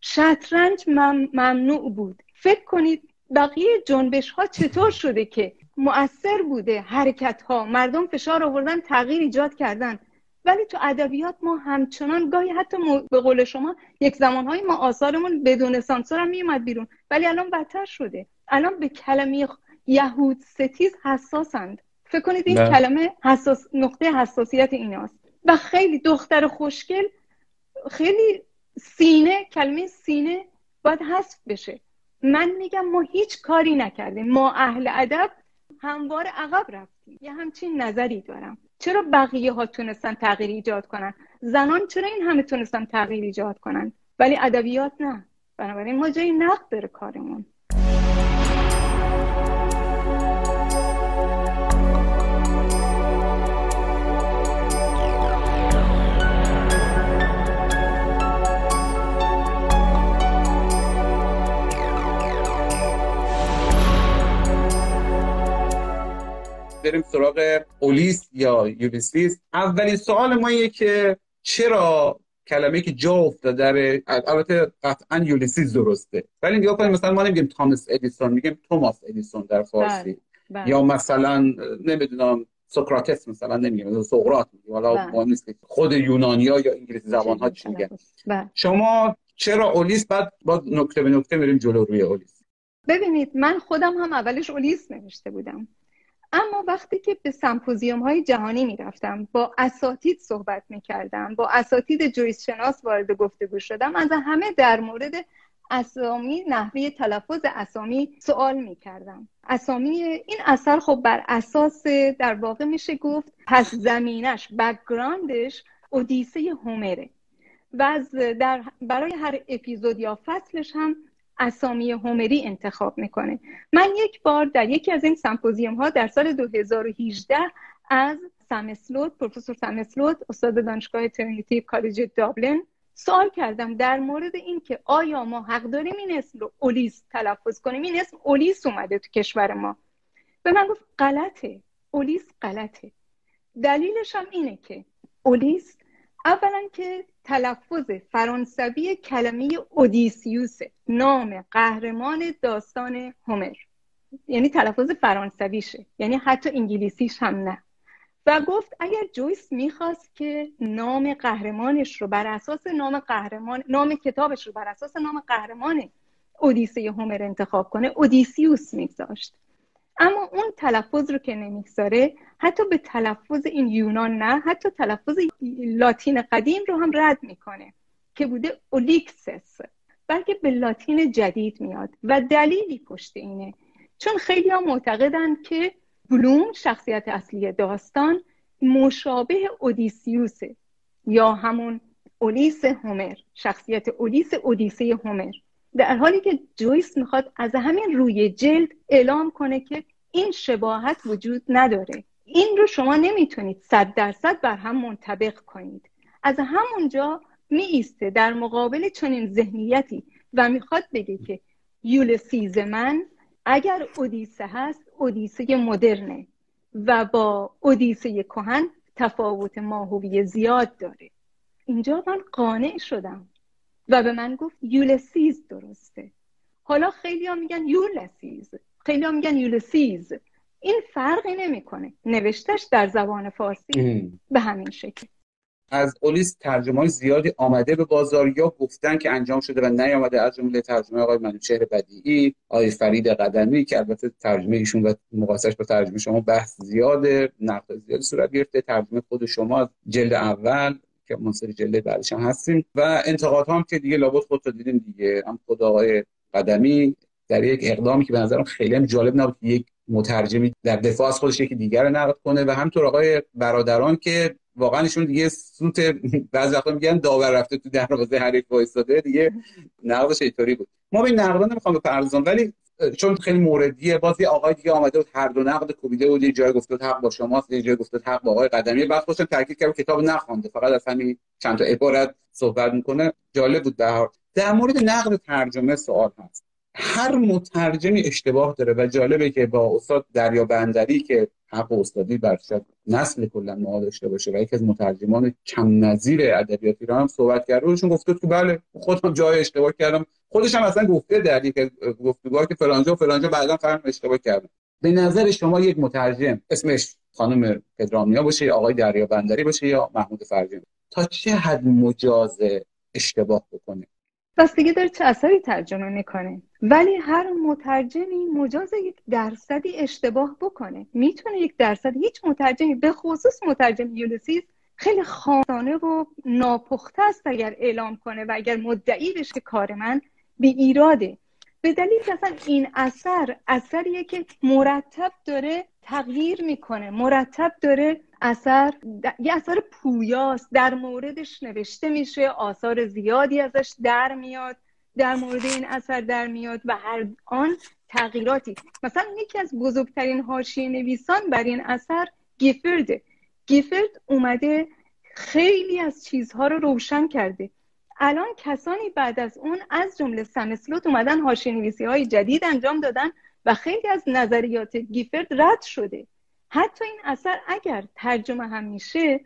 شطرنج ممنوع بود. فکر کنید بقیه جنبش ها چطور شده که مؤثر بوده حرکت ها مردم فشار آوردن تغییر ایجاد کردن. ولی تو ادبیات ما همچنان گاهی حتی به قول شما یک زمانهای ما آثارمون بدون سانسور هم میومد بیرون. ولی الان بدتر شده. الان به کلمه یهود ستیز حساسند. فکر کنید این کلمه حساس نقطه حساسیت ایناست. و خیلی دختر خوشگل خیلی سینه کلمه سینه باید حذف بشه. من میگم ما هیچ کاری نکردیم. ما اهل ادب هموار عقب رفتیم. یه همچین نظری دارم. چرا بقیه ها تونستن تغییر ایجاد کنن؟ زنان چرا این همه تونستن تغییر ایجاد کنن؟ ولی ادبیات نه. بنابراین ما جایی نقد داره کارمون. بریم سراغ اولیس یا یولیسیس اولین سوال ما اینه که چرا کلمه که جا افتاده در البته قطعا یولیسیس درسته. ولی نگاه کنیم مثلا ما نمیگیم تامس ادیسون میگیم توماس ادیسون در فارسی. بله، بله. یا مثلا نمی‌دونم سوکراتس مثلا نمیگیم سقراط میگیم. حالا بله. مهم نیست خود یونانیا یا انگلیسی زبان ها چی میگن. شما چرا اولیس؟ بعد با نکته به نکته میریم جلو روی اولیس. ببینید من خودم هم اولش اولیس نوشته بودم. اما وقتی که به سمپوزیوم های جهانی می‌رفتم با اساتید صحبت می‌کردم با اساتید جویس شناس وارد گفتگو شدم از همه در مورد اسامی نحوه تلفظ اسامی سوال می‌کردم. اسامی این اثر خب بر اساس در واقع میشه گفت پس زمینش background ش اودیسه هومره. و از در برای هر اپیزود یا فصلش هم اسامی هومری انتخاب می‌کنه. من یک بار در یکی از این سمپوزیوم ها در سال 2018 از سمسلوت پروفسور سمسلوت استاد دانشگاه ترینیتی کالج دابلن سوال کردم در مورد اینکه آیا ما حق داریم این اسم رو اولیس تلفظ کنیم؟ این اسم اولیس اومده تو کشور ما. به من گفت غلطه. اولیس غلطه. دلیلش هم اینه که اولیس اولا که تلفظ فرانسوی کلمه اودیسیوس نام قهرمان داستان هومر. یعنی تلفظ فرانسویشه یعنی حتی انگلیسیش هم نه. و گفت اگر جویس می‌خواست که نام قهرمانش رو بر اساس نام قهرمان نام کتابش رو بر اساس نام قهرمان اودیسه هومر انتخاب کنه اودیسیوس میگذاشت. اما اون تلفظ رو که نمی‌گذاره حتی به تلفظ این یونان نه حتی تلفظ لاتین قدیم رو هم رد می‌کنه که بوده اولیکسس بلکه به لاتین جدید میاد و دلیلی پشت اینه. چون خیلی ها معتقدن که بلوم شخصیت اصلی داستان مشابه اودیسیوسه یا همون اولیس هومر شخصیت اولیس اودیسه هومر. در حالی که جویس می‌خواد از همین روی جلد اعلام کنه که این شباهت وجود نداره. این رو شما نمی‌تونید صد درصد بر هم منطبق کنید. از همونجا می ایسته در مقابل چنین ذهنیتی و می‌خواد بگه که یولسیز من اگر اودیسه هست اودیسه مدرنه و با اودیسه کهن تفاوت ماهوی زیاد داره. اینجا من قانع شدم. و به من گفت یولسیز درسته. حالا خیلی ها میگن یولسیز. خیلی ها میگن یولسیز. این فرقی نمی‌کنه. نوشتش در زبان فارسی به همین شکل. از اولیس ترجمه های زیادی آمده به بازار یا گفتن که انجام شده و نیامده از جمله ترجمه آقای منوچهر بدیعی آقای فرید قدمی که البته ترجمه ایشون و مقایسش با ترجمه شما بحث زیاده نقد زیادی صورت گرفته ترجمه خود شما جلد اول که منصر جلد بعدش هم هستیم. و انتقاد هم که دیگه لابد خود رو دیدیم دیگه. هم خود آقای قدمی در یک اقدامی که به نظرم خیلی هم جالب نبود یک مترجمی در دفاع از خودش یکی دیگر رو نقد کنه و همینطور آقای برادران که واقعا ایشون دیگه سوت بعضی وقتا میگن داور رفته تو دروازه حریف وایساده دیگه نقدش اینطوری بود. ما به نقدا نمی‌خوام بپردازم ولی چون خیلی موردیه یه آقای دیگه آمده بود هر دو نقد کوبیده بود یه جای گفته حق با شماست یه جای گفته حق با آقای قدمی. بعد خوشم تاکید کرد کتاب نخوانده فقط از همین چند تا عبارت صحبت می‌کنه. جالب بود به در مورد نقد ترجمه سوال هست. هر مترجمی اشتباه داره و جالبه که با استاد دریا بندری که حق استادی بر نسل کلا ما داشته باشه و یکی از مترجمان کم نظیر ادبیات ایران هم صحبت کرده روشون گفته که بله خودم جای اشتباه کردم. خودش هم اصلا گفته در یک گفتگوها که فلانجا و فلانجا بعدا فهم اشتباه کردم. به نظر شما یک مترجم اسمش خانم پدرامیا باشه یا آقای دریا بندری باشه یا محمود فرجانی تا چه حد مجازه اشتباه بکنه؟ دیگه داره چه اثری ترجمه می‌کنه؟ ولی هر مترجمی مجاز یک درصدی اشتباه بکنه. می‌تونه یک درصد هیچ مترجمی به خصوص مترجم یولسیس خیلی خانه و ناپخته است اگر اعلام کنه و اگر مدعی بشه کار من به ایراده. به دلیل اصلا این اثر اثریه که مرتب داره تغییر می‌کنه. مرتب داره اثر یه اثر پویاست. در موردش نوشته میشه آثار زیادی ازش در میاد. در مورد این اثر در میاد و هر آن تغییراتی. مثلا یکی از بزرگترین حاشیه نویسان بر این اثر گیفرده. گیفرد اومده خیلی از چیزها رو روشن کرده. الان کسانی بعد از اون از جمله سمسلوت اومدن حاشیه نویسی های جدید انجام دادن و خیلی از نظریات گیفرد رد شده. حتی این اثر اگر ترجمه هم میشه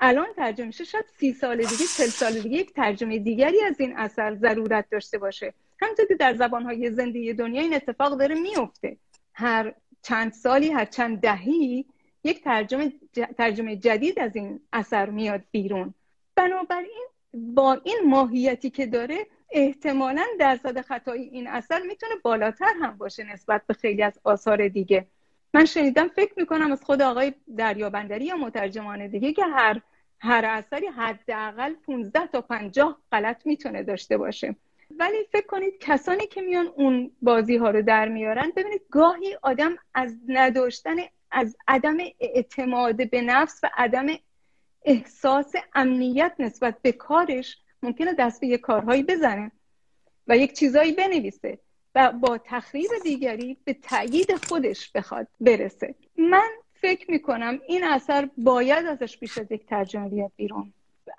الان ترجمه میشه شاید سی سال دیگه چل سال دیگه یک ترجمه دیگری از این اثر ضرورت داشته باشه. همونطور که در زبانهای زنده دنیا این اتفاق داره میفته هر چند سالی هر چند دهی یک ترجمه, ترجمه جدید از این اثر میاد بیرون. بنابراین با این ماهیتی که داره احتمالا درصد خطایی این اثر می‌تونه بالاتر هم باشه نسبت به خیلی از آثار دیگه. من شنیدم فکر می‌کنم از خود آقای دریابندری یا مترجمان دیگه که هر هر اثری حداقل 15 تا 50 غلط می‌تونه داشته باشه. ولی فکر کنید کسانی که میان اون بازی ها رو در میارن ببینید گاهی آدم از نداشتن از عدم اعتماد به نفس و عدم احساس امنیت نسبت به کارش ممکنه دست به یه کارهایی بزنه و یک چیزایی بنویسه و با تخریب دیگری به تایید خودش بخواد برسه. من فکر می‌کنم این اثر باید ازش بیش از یک ترجمه بیاد بیرون.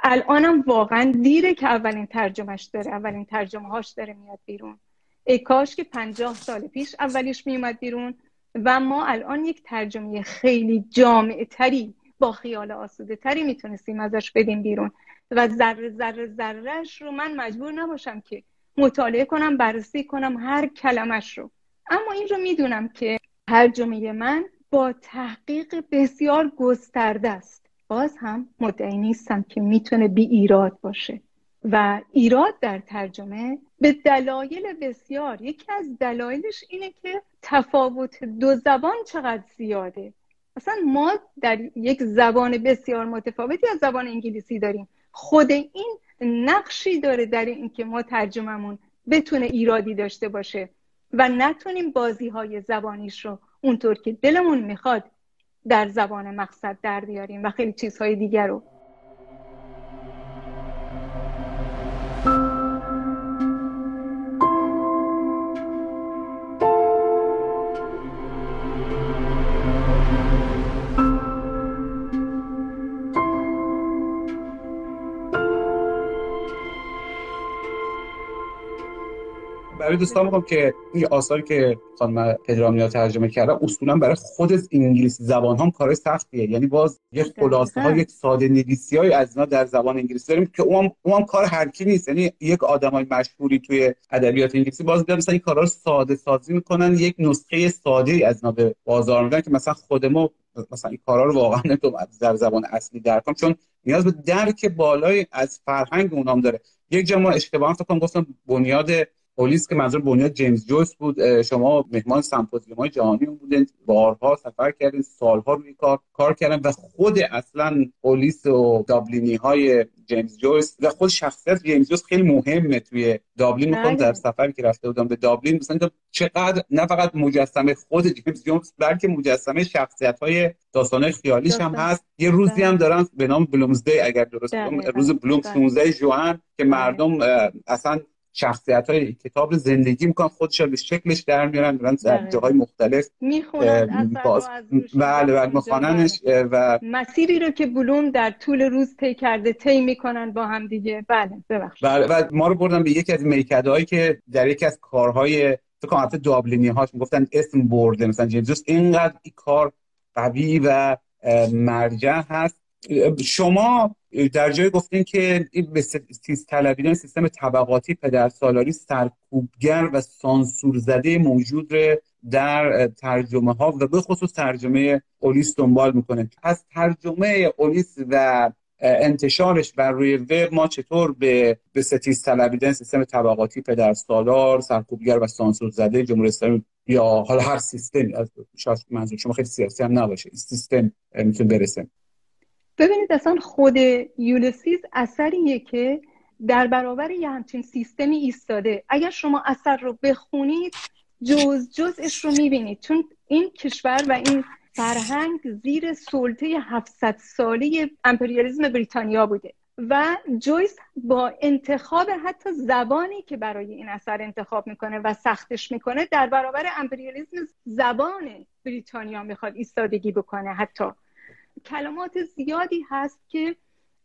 الانم واقعا دیره که اولین ترجمهش داره اولین ترجمه هاش داره میاد بیرون. ای کاش که پنجاه سال پیش اولیش میومد بیرون و ما الان یک ترجمه خیلی جامع تری با خیال آسوده تری می‌تونستیم ازش بدیم بیرون. و ذره ذره ذرهش رو من مجبور نباشم که مطالعه کنم بررسی کنم هر کلمش رو. اما این رو می‌دونم که ترجمه من با تحقیق بسیار گسترده است. باز هم مدعی نیستم که می‌تونه بی ایراد باشه. و ایراد در ترجمه به دلایل بسیار یکی از دلایلش اینه که تفاوت دو زبان چقدر زیاده. اصلا ما در یک زبان بسیار متفاوتی از زبان انگلیسی داریم. خود این نقشی داره در اینکه ما ترجمهمون بتونه ایرادی داشته باشه و نتونیم بازی های زبانیش رو اونطور که دلمون می‌خواد در زبان مقصد در بیاریم و خیلی چیزهای دیگر رو برای دوستان میگم که این آثاری که خانم پدرامیا ترجمه کرده اصولا برای خود انگلیسی زبان هم کار سختیه. یعنی باز یه خلاصه ها یک ساده نویسی های از اینا در زبان انگلیسی داریم که اون اون کار هر کی نیست. یعنی یک آدمای مشهوری توی ادبیات انگلیسی باز دارن مثلا این کارا رو ساده سازی می‌کنن یک نسخه ساده از اینا به بازار میدن که مثلا خود ما مثلا این کارا رو واقعا نمی‌تونم در زبان اصلی درک کنم چون نیاز به درک بالای از فرهنگ اونام داره. یک جا ما اشتباه فکر کنم گفتم بنیاد یولسیز که منظور بنیاد جیمز جویس بود شما مهمان سمپوزیوم های جهانی بودین بارها سفر کردین سالها روی کار کار کردن و خود اصلا یولسیز و دابلینی های جیمز جویس و خود شخصیت جیمز جویس خیلی مهمه توی دابلین. می‌خوام در سفری که رفته بودم به دابلین مثلا چقدر نه فقط مجسمه خود جیمز جویس بلکه مجسمه شخصیت های داستانه خیالیش هم هست. یه روزی هم دارن به نام Bloomsday اگر درست روز بلوم 16 ژوئن که مردم اصلا شخصیت های کتاب زندگی می‌کنن خودش به شکلش در میارن دارن در جاهای مختلف می‌خونن. بله بله میخواننش و مسیری رو که بلوم در طول روز طی کرده طی می‌کنن با هم دیگه. بله ببخشید. بله و ما رو بردن به یکی از میکده که در یکی از کارهای تو کنم دابلینی هاش می‌گفتن اسم برده. مثلا جیمز اینقدر این کار قوی و مرجع هست شما در جای گفتین که این به طلبیدن سیستم طبقاتی پدر سالاری سرکوبگر و سانسور زده موجود در ترجمه ها و به خصوص ترجمه اولیس دنبال می‌کنه. از ترجمه اولیس و انتشارش بر روی وب ما چطور به به ستیز طلبیدن سیستم طبقاتی پدر سالار سرکوبگر و سانسور زده جمهوری اسلامی یا حالا هر سیستمی از شاید منظور شما خیلی سیاسی هم نباشه سیستم می‌تونه برسه. ببینید اصلا خود یولسیز اثریه که در برابر یه همچین سیستمی ایستاده. اگر شما اثر رو بخونید جز جزش رو می‌بینید. چون این کشور و این فرهنگ زیر سلطه 700 ساله امپریالیزم بریتانیا بوده و جویس با انتخاب حتی زبانی که برای این اثر انتخاب می‌کنه و سختش می‌کنه در برابر امپریالیزم زبان بریتانیا می‌خواد ایستادگی بکنه حتی. کلمات زیادی هست که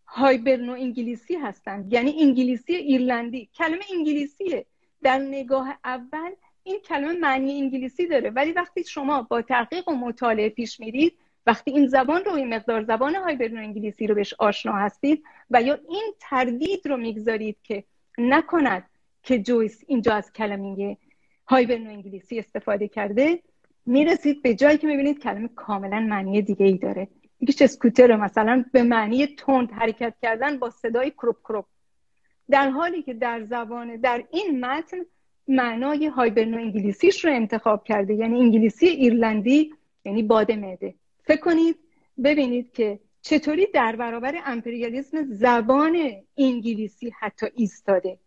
هایبرنو انگلیسی هستند. یعنی انگلیسی ایرلندی. کلمه انگلیسیه. در نگاه اول این کلمه معنی انگلیسی داره. ولی وقتی شما با تحقیق و مطالعه پیش میرید وقتی این زبان رو این مقدار زبان هایبرنو انگلیسی رو بهش آشنا هستید و یا این تردید رو می‌گذارید که نکند که جویس اینجا از کلمه هایبرنو انگلیسی استفاده کرده می‌رسید به جایی که می‌بینید کلمه کاملا معنی دیگه ای داره. یکیش اسکوتر مثلا به معنی تند حرکت کردن با صدای کروب کروب در حالی که در زبان در این متن معنای هایبرنو انگلیسیش رو انتخاب کرده. یعنی انگلیسی ایرلندی یعنی باد معده. فکر کنید ببینید که چطوری در برابر امپریالیسم زبان انگلیسی حتی ایستاده.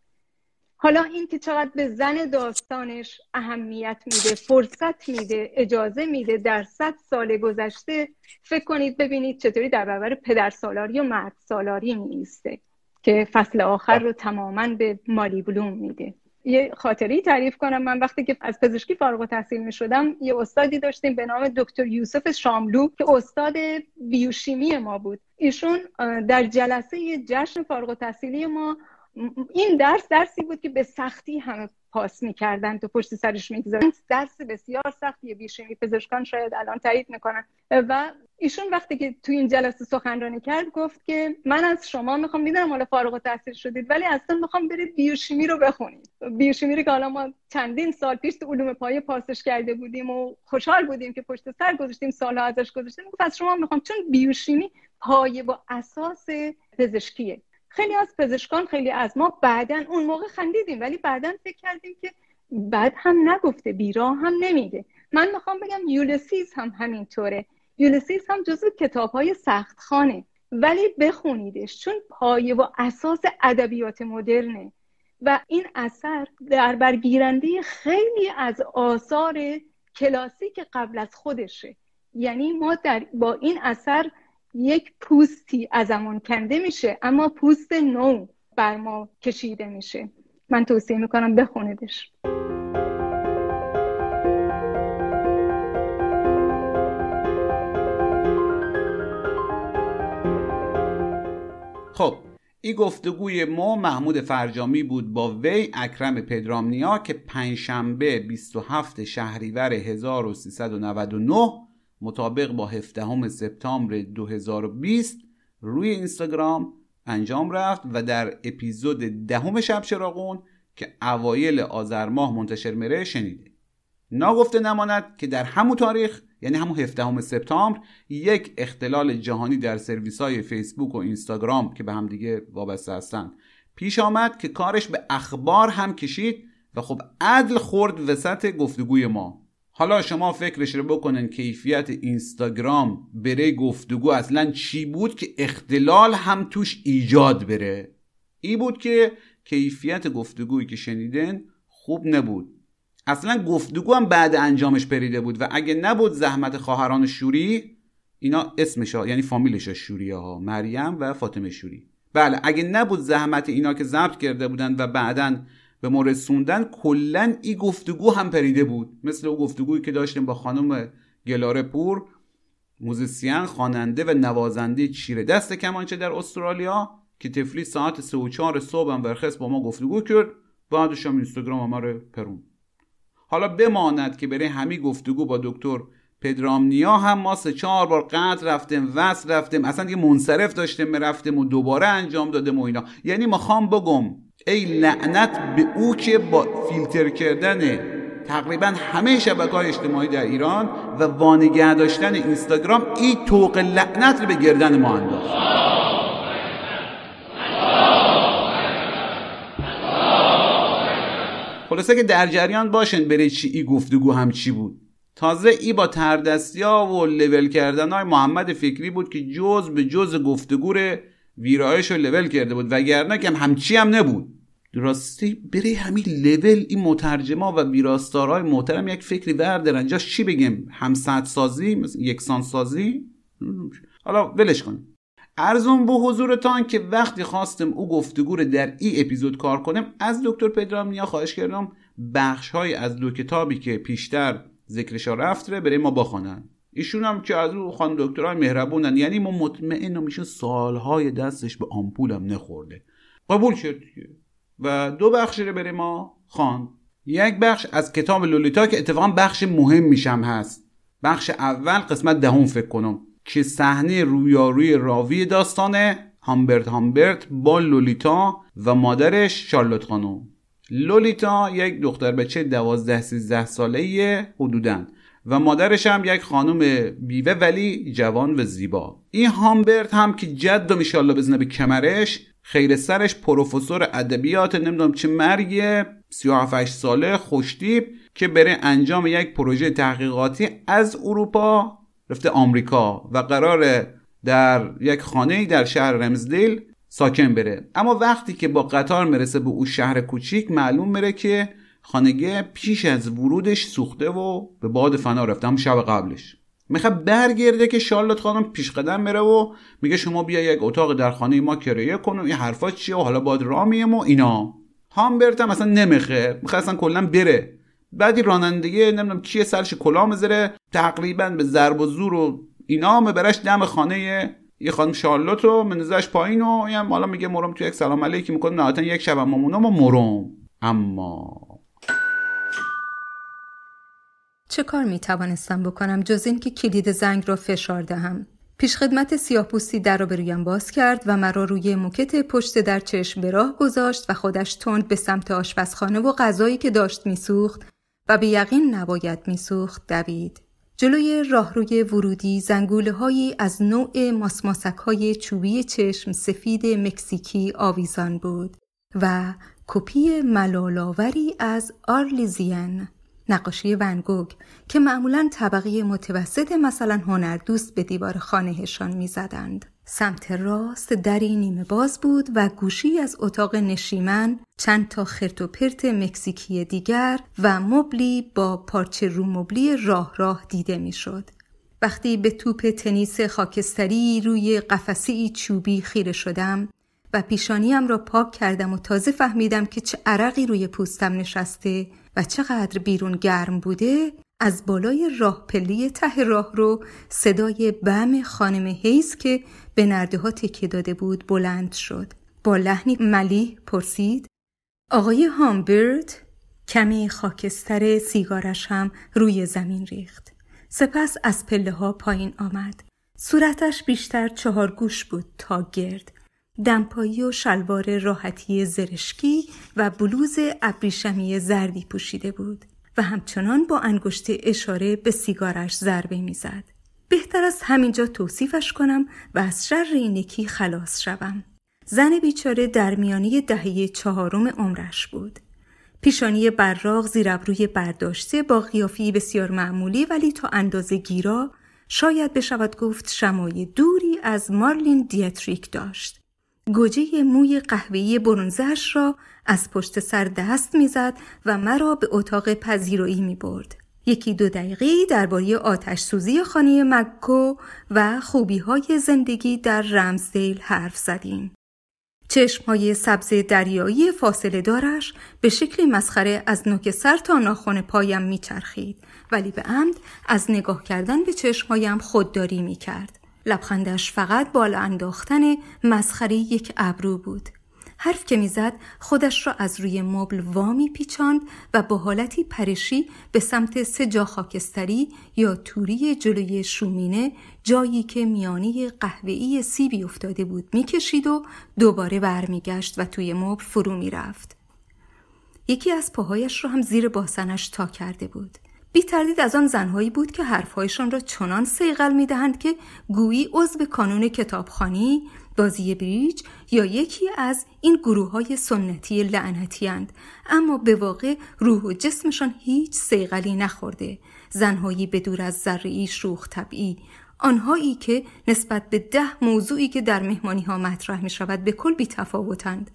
حالا این که چقدر به زن داستانش اهمیت میده فرصت میده اجازه میده در صد سال گذشته فکر کنید ببینید چطوری در برابر پدر سالاری و مرد سالاری میسته که فصل آخر رو تماما به مالی بلوم میده. یه خاطری تعریف کنم. من وقتی که از پزشکی فارغ التحصیل می شدم یه استادی داشتیم به نام دکتر یوسف شاملو که استاد بیوشیمی ما بود. ایشون در جلسه جشن فارغ التحصیلی ما این درس درسی بود که به سختی همه پاس می‌کردن تو پشت سرش می‌گذارن درس بسیار سختی بیشیمی پزشکان شاید الان تایید می‌کنن. و ایشون وقتی که تو این جلسه سخنرانی کرد گفت که من از شما می‌خوام می‌دونم حالا فارغ التحصیل شدید ولی اصلا می‌خوام برید بیوشیمی رو بخونید. بیوشیمی رو که حالا ما چندین سال پیش تو علوم پایه پاسش کرده بودیم و خوشحال بودیم که پشت سر گذاشتیم سالها ازش گذاشتیم. گفت از شما می‌خوام چون بیوشیمی پایه با اساس پزشکیه. خیلی از پزشکان خیلی از ما بعدا اون موقع خندیدیم ولی بعدا فکر کردیم که بعد هم نگفته بیرا هم نمیگه. من می‌خوام بگم یولسیز هم همینطوره. یولسیز هم جزو کتاب های سخت خانه ولی بخونیدش چون پایه و اساس ادبیات مدرنه. و این اثر در برگیرنده خیلی از آثار کلاسیک قبل از خودشه. یعنی ما در با این اثر یک پوستی ازمون کنده میشه اما پوست نو بر ما کشیده میشه. من توصیه می‌کنم بخونیدش. خب این گفتگوی ما محمود فرجامی بود با وی اکرم پدرامنیا که پنجشنبه 27 شهریور 1399 مطابق با 17 سپتامبر 2020 روی اینستاگرام انجام رفت و در اپیزود دهم شب چراغون که اوایل آذر ماه منتشر میره شنیده ناگفته نماند که در همون تاریخ یعنی همون 17 سپتامبر یک اختلال جهانی در سرویس های فیسبوک و اینستاگرام که به هم دیگه وابسته هستند پیش آمد که کارش به اخبار هم کشید و خب عدل خورد وسط گفتگوی ما. حالا شما فکرش رو بکنن کیفیت اینستاگرام بره گفتگو اصلا چی بود که اختلال هم توش ایجاد بره؟ ای بود که کیفیت گفتگویی که شنیدن خوب نبود. اصلا گفتگو هم بعد انجامش پریده بود و اگه نبود زحمت خواهران شوری اینا اسمش ها یعنی فامیلش شوری ها مریم و فاطمه شوری. بله اگه نبود زحمت اینا که ضبط کرده بودن و بعدا به ما رسوندن کلا این گفتگو هم پریده بود. مثل او گفتگویی که داشتیم با خانم گلاره پور موزیسین خواننده و نوازنده چیره دست کمانچه در استرالیا که تفلی ساعت سه و چهار صبح هم برخص با ما گفتگو کرد. بعدش هم اینستاگرام ما رو پرون حالا بماند که برای همین گفتگو با دکتر پدرامنیا هم ما سه چهار بار قطع رفتیم وصل رفتیم. اصلا یه منصرف داشتیم رفتیم و دوباره انجام دادیم و اینا. یعنی ما بگم. ای لعنت به او که با فیلتر کردن تقریبا همه شبکه های اجتماعی در ایران و وانگه داشتن اینستاگرام این توق لعنت رو به گردن ما انداخت. خلاصه که در جریان باشن بره چی ای گفتگو هم چی بود. تازه ای با تردستی ها و لول کردن های محمد فکری بود که جز به جز گفتگو ویرایش رو لول کرده بود وگرنه که همچی هم نبود. راستی بره همین لول این مترجما و ویراستارهای محترم یک فکری بردارن جاش چی بگیم؟ همسد سازی؟ یکسان سازی؟ حالا ولش کنیم. ارزون به حضورتان که وقتی خواستم او گفتگو رو در ای اپیزود کار کنم از دکتر پدرام خواهش کردم بخش های از دو کتابی که پیشتر ذکرش رفت رو برای ما بخوانن ایشون هم که از او خان دکترای مهربونن. یعنی ما مطمئن میشه سالهای دستش به آمپولم نخورده. قبول شد؟ و دو بخشی رو برای ما. خواند یک بخش از کتاب لولیتا که اتفاقا بخش مهم میشم هست. بخش اول قسمت دهم فکر کنم. که صحنه رویاروی راوی داستانه. هامبرت هامبرت با لولیتا و مادرش شارلوت خانم. لولیتا یک دختر بچه دوازده سیزده ساله حدودن و مادرش هم یک خانم بیوه ولی جوان و زیبا. این هامبرت هم که جد و میشالله بزنه به کمرش خیر سرش پروفسور ادبیات نمی‌دونم چه مرگ 37 ساله خوشتیب که بره انجام یک پروژه تحقیقاتی از اروپا رفته آمریکا و قرار در یک خانه در شهر رمزدیل ساکن بره. اما وقتی که با قطار مرسه به او شهر کوچیک معلوم میره که خانگه پیش از ورودش سوخته و به باد فنا رفته هم شب قبلش. می‌خواد برگرده که شارلوت خانم پیش قدم میره و میگه شما بیا یک اتاق در خانه ما کرایه کن و این حرفا چیه و حالا باد را میم و اینا. هامبرت هم اصلا نمیخه می‌خواد اصلا کلا بره. بعدی رانندگی نمی‌دونم کیه سرش کلا مزره تقریبا به ضرب و زور و اینا برش دم خانه یه خانم شارلوت رو منزش پایین و این حالا میگه مرم تو یک سلام علیکی می‌کنه نهایتا یک شب مامونم و مرم. اما چه کار می توانستم بکنم جز اینکه کلید زنگ را فشار دهم؟ پیشخدمت سیاهپوستی در را به رویم باز کرد و مرا روی موکت پشت در چشم به راه گذاشت و خودش تند به سمت آشپزخانه و غذایی که داشت میسوخت و به یقین نباید میسوخت دوید. جلوی راهروی ورودی زنگوله هایی از نوع ماسماسک های چوبی چشم سفید مکزیکی آویزان بود و کپی ملالاوری از آرلیزین. نقاشی ونگوگ که معمولا طبقه متوسط مثلا هنردوست به دیوار خانهشان می‌زدند. سمت راست دری نیمه باز بود و گوشی از اتاق نشیمن چند تا خرت و پرت مکزیکی دیگر و مبلی با پارچه رو مبلی راه راه دیده می‌شد. وقتی به توپ تنیس خاکستری روی قفسی چوبی خیره شدم و پیشانیم را پاک کردم و تازه فهمیدم که چه عرقی روی پوستم نشسته و چقدر بیرون گرم بوده از بالای راه پلی ته راه رو صدای بم خانم هیز که به نرده ها تکه داده بود بلند شد. با لحنی ملیح پرسید آقای هامبرد کمی خاکستر سیگارش هم روی زمین ریخت. سپس از پله ها پایین آمد. صورتش بیشتر چهار گوش بود تا گرد. دمپایی و شلوار راحتی زرشکی و بلوز ابریشمی زردی پوشیده بود و همچنان با انگشت اشاره به سیگارش ضربه می‌زد. بهتر است همینجا توصیفش کنم و از شر اینکی خلاص شوم. زن بیچاره در میانی دهه چهارم عمرش بود. پیشانی براغ زیر ابروی برداشته با قیافی بسیار معمولی ولی تا اندازه گیرا شاید بشود گفت شمای دوری از مارلین دیتریک داشت. گوجه موی قهوه‌ای برونزش را از پشت سر دست می‌زد و مرا به اتاق پذیرایی می برد. یکی دو دقیقه درباره آتش سوزی خانه مکو و خوبی های زندگی در رمزدیل حرف زدیم. چشم های سبز دریایی فاصله دارش به شکل مسخره از نوک سر تا ناخن پایم میچرخید ولی به عمد از نگاه کردن به چشمهایم خودداری می کرد. لبخندش فقط بالا انداختن مسخره یک ابرو بود. حرف که می‌زد خودش را از روی مبل وامی پیچاند و با حالتی پرشی به سمت سه جا خاکستری یا توری جلوی شومینه جایی که میانی قهوه‌ای سیبی افتاده بود می‌کشید و دوباره برمیگشت و توی مبل فرو می‌رفت. یکی از پاهایش را هم زیر باسنش تا کرده بود. بی تردید از آن زنهایی بود که حرفهایشان را چنان سیغل می دهند که گویی عضو کانون کتابخانی بازی بریج یا یکی از این گروه های سنتی لعنتی هند. اما به واقع روح و جسمشان هیچ سیغلی نخورده. زنهایی به دور از ذره شوخ طبعی آنهایی که نسبت به ده موضوعی که در مهمانی ها مطرح می شود به کل بی تفاوتند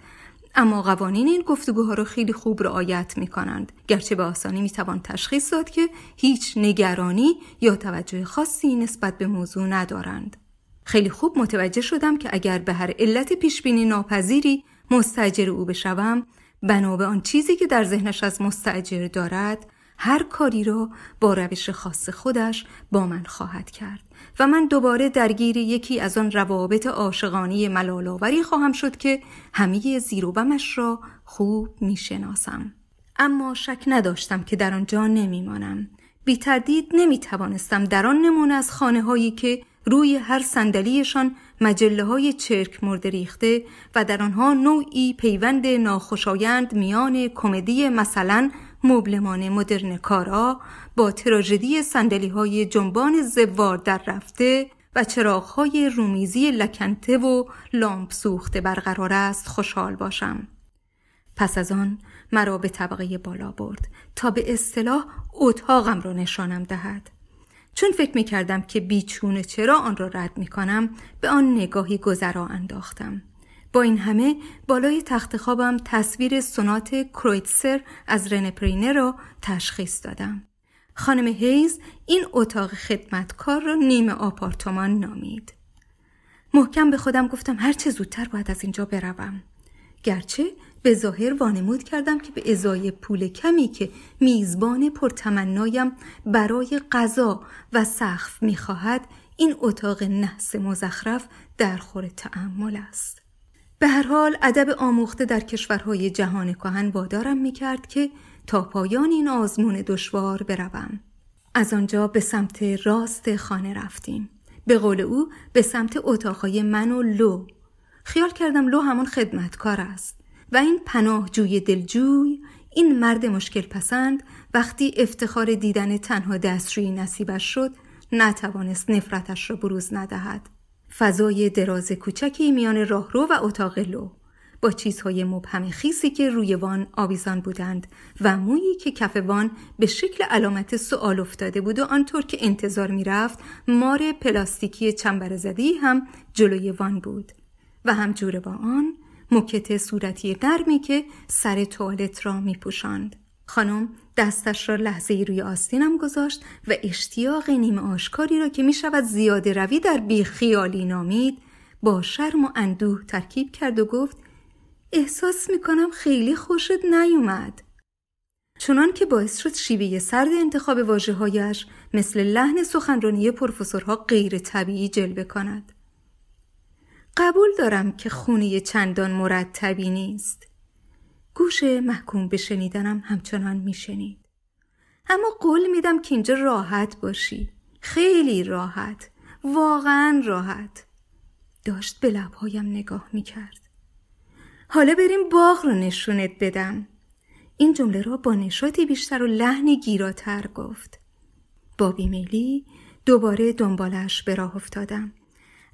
اما قوانین این گفتگوها را خیلی خوب رعایت می کنند گرچه به آسانی می توان تشخیص داد که هیچ نگرانی یا توجه خاصی نسبت به موضوع ندارند. خیلی خوب متوجه شدم که اگر به هر علت پیشبینی ناپذیری مستجر او بشوم بنا به آن چیزی که در ذهنش از مستجر دارد هر کاری را با روش خاص خودش با من خواهد کرد و من دوباره درگیر یکی از آن روابط عاشقانه ملالاوری خواهم شد که همه زیر و بمش را خوب می‌شناسم. اما شک نداشتم که در آنجا نمیمانم. بی تردید نمی توانستم در آن نمونه از خانه هایی که روی هر صندلیشان مجله های چرک مرده ریخته و در آنها نوعی پیوند ناخوشایند میان کمدی مثلا مبلمان مدرن کارا با تراژدی سندلی های جنبان زوار در رفته و چراغ های رومیزی لکنته و لامپ سوخته برقرار است خوشحال باشم. پس از آن مرا به طبقه بالا برد تا به اصطلاح اتاقم را نشانم دهد. چون فکر می کردم که بیچونه چرا آن را رد می کنم به آن نگاهی گذرا انداختم. با این همه بالای تخت خوابم تصویر سونات کرویتسر از رنپرینه را تشخیص دادم. خانم هیز این اتاق خدمتکار را نیمه آپارتمان نامید. محکم به خودم گفتم هرچه زودتر باید از اینجا بروم. گرچه به ظاهر وانمود کردم که به ازای پول کمی که میزبان پرتمنایم برای غذا و سقف می‌خواهد این اتاق نحس مزخرف در خور تعمل است. به هر حال ادب آموخته در کشورهای جهان کهن وادارم می‌کرد که تا پایان این آزمون دشوار بروم. از آنجا به سمت راست خانه رفتیم. به قول او به سمت اتاقهای من و لو. خیال کردم لو همون خدمتکار است و این پناهجوی دلجوی این مرد مشکل پسند وقتی افتخار دیدن تنها دستشویی نصیبش شد نتوانست نفرتش را بروز ندهد. فضای دراز کوچکی میان راهرو و اتاق لو با چیزهای مبهم خیسی که روی وان آویزان بودند و مویی که کف وان به شکل علامت سوال افتاده بود و آنطور که انتظار می‌رفت مار پلاستیکی چنبر زدی هم جلوی وان بود و همجور با آن موکت صورتی نرمی که سر توالت را می پوشند. خانم دستش را لحظه روی آستینم گذاشت و اشتیاق نیمه آشکاری را که می شود زیاده روی در بیخیالی نامید با شرم و اندوه ترکیب کرد و گفت احساس می کنم خیلی خوشت نیومد. چنان که باعث شد شیوه سرد انتخاب واجه هایش مثل لحن سخنرانی پروفسورها غیر طبیعی جلوه کند. قبول دارم که خونه چندان مرتبی نیست. گوش محکوم به شنیدنم همچنان میشنید. اما قول میدم که اینجا راحت باشی. خیلی راحت. واقعا راحت. داشت به لبهایم نگاه می‌کرد. حالا بریم باغ رو نشونت بدم. این جمله را با نشاطی بیشتر و لحنی گیراتر گفت. با بیمیلی دوباره دنبالش به راه افتادم.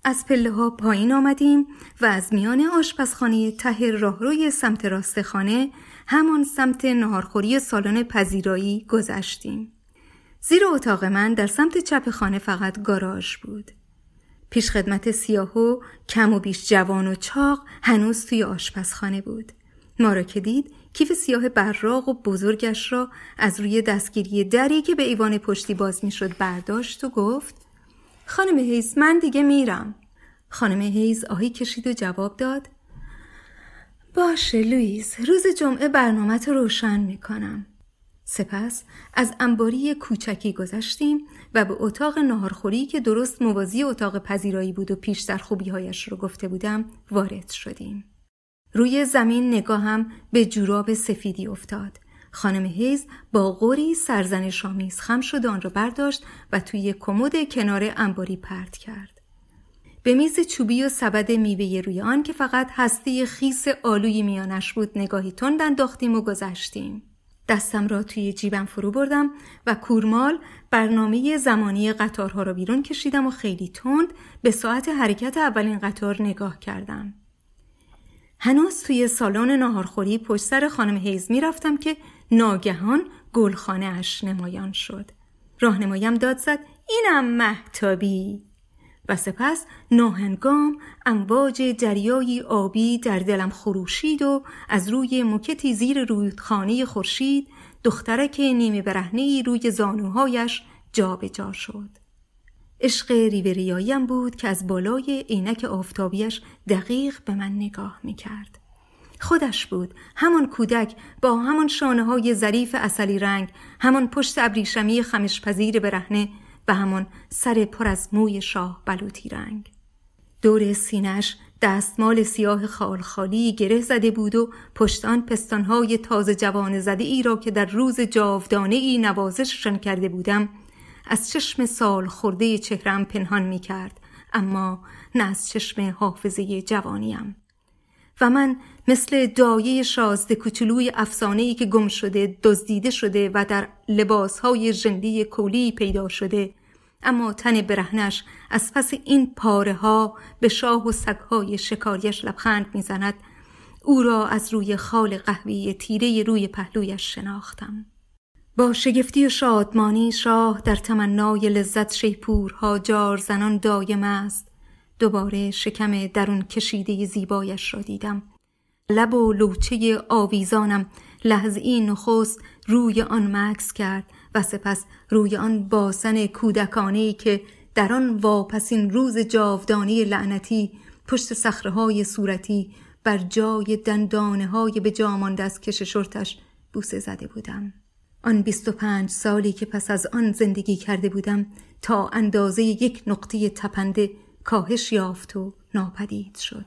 از پله ها پایین آمدیم و از میان آشپزخانه ته راهروی سمت راست خانه همان سمت نهارخوری سالن پذیرایی گذشتیم. زیر اتاق من در سمت چپ خانه فقط گاراژ بود. پیشخدمت سیاه و کم و بیش جوان و چاق هنوز توی آشپزخانه بود. ما را که دید کیف سیاه براق و بزرگش را از روی دستگیره دری که به ایوان پشتی باز می‌شد برداشت و گفت خانم هیز من دیگه میرم. خانم هیز آهی کشید و جواب داد باشه لویز روز جمعه برنامه رو روشن می‌کنم. سپس از انباری کوچکی گذشتیم و به اتاق نهارخوری که درست موازی اتاق پذیرایی بود و پیشتر خوبیهایش رو گفته بودم وارد شدیم. روی زمین نگاهم به جوراب سفیدی افتاد. خانم هیز با غوری سرزن شامیز خم شد آن را برداشت و توی کمد کنار انباری پرت کرد. به میز چوبی و سبد میوه روی آن که فقط هسته خیس آلوی میانش بود نگاهی تند انداختیم و گذشتیم. دستم را توی جیبم فرو بردم و کورمال برنامه زمانی قطارها را بیرون کشیدم و خیلی تند به ساعت حرکت اولین قطار نگاه کردم. هنوز توی سالن ناهارخوری پشت سر خانم هیز می رفتم که ناگهان گلخانه اش نمایان شد. راهنمایم داد زد اینم محتابی و سپس ناهنگام امواج دریایی آبی در دلم خروشید و از روی مکتی زیر رودخانه خورشید دخترک نیمه برهنه روی زانوهایش جابجا جا شد. عشق ریوریاییم بود که از بالای عینک آفتابیش دقیق به من نگاه می کرد. خودش بود. همان کودک با همان شانه های ظریف اصلی رنگ همان پشت ابریشمی خمشپذیر برهنه و همان سر پر از موی شاه بلوطی رنگ. دور سینش دستمال سیاه خالخالی گره زده بود و پشت آن پستانهای تازه جوان زده ای را که در روز جاودانه ای نوازششان کرده بودم از چشم سال خورده چهرم پنهان می کرد اما نه از چشم حافظه جوانیم. و من مثل دایه شازده کوچولوی افسانه ای که گم شده دزدیده شده و در لباسهای ژندی کولی پیدا شده. اما تن برهنش از پس این پاره ها به شاه و سگهای شکاریش لبخند می‌زند. او را از روی خال قهوی تیره روی پهلویش شناختم. با شگفتی و شادمانی شاه در تمنای لذت شیپورها جار زنان دایم است. دوباره شکم درون کشیده زیبایش را دیدم. لب و لوچه آویزانم لحظی نخست روی آن مکس کرد و سپس روی آن باسن کودکانه که در آن واپسین روز جاودانی لعنتی پشت صخره صورتی بر جای دندانه های به جامانده از کش شرتش بوسه زده بودم. آن بیست و پنج سالی که پس از آن زندگی کرده بودم تا اندازه یک نقطه تپنده کاهش یافت و ناپدید شد.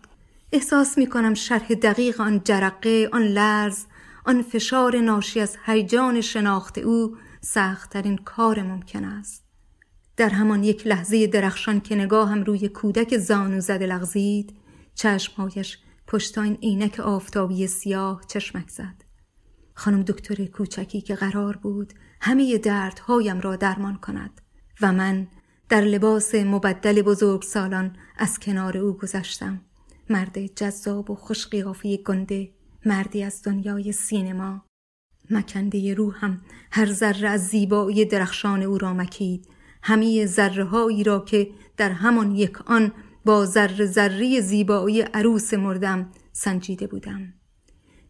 احساس می کنم شرح دقیق آن جرقه آن لرز آن فشار ناشی از هیجان شناخت او سختترین کار ممکن است. در همان یک لحظه درخشان که نگاهم روی کودک زانو زده لغزید چشمهایش پشت این عینک آفتابی سیاه چشمک زد. خانم دکتر کوچکی که قرار بود همه دردهایم را درمان کند و من در لباس مبدل بزرگ سالان از کنار او گذشتم. مرد جذاب و خوشقیافی گنده مردی از دنیای سینما. مکنده روحم هر ذره از زیبایی درخشان او را مکید. همه ذره هایی را که در همان یک آن با ذره ذره زیبایی عروس مردم سنجیده بودم.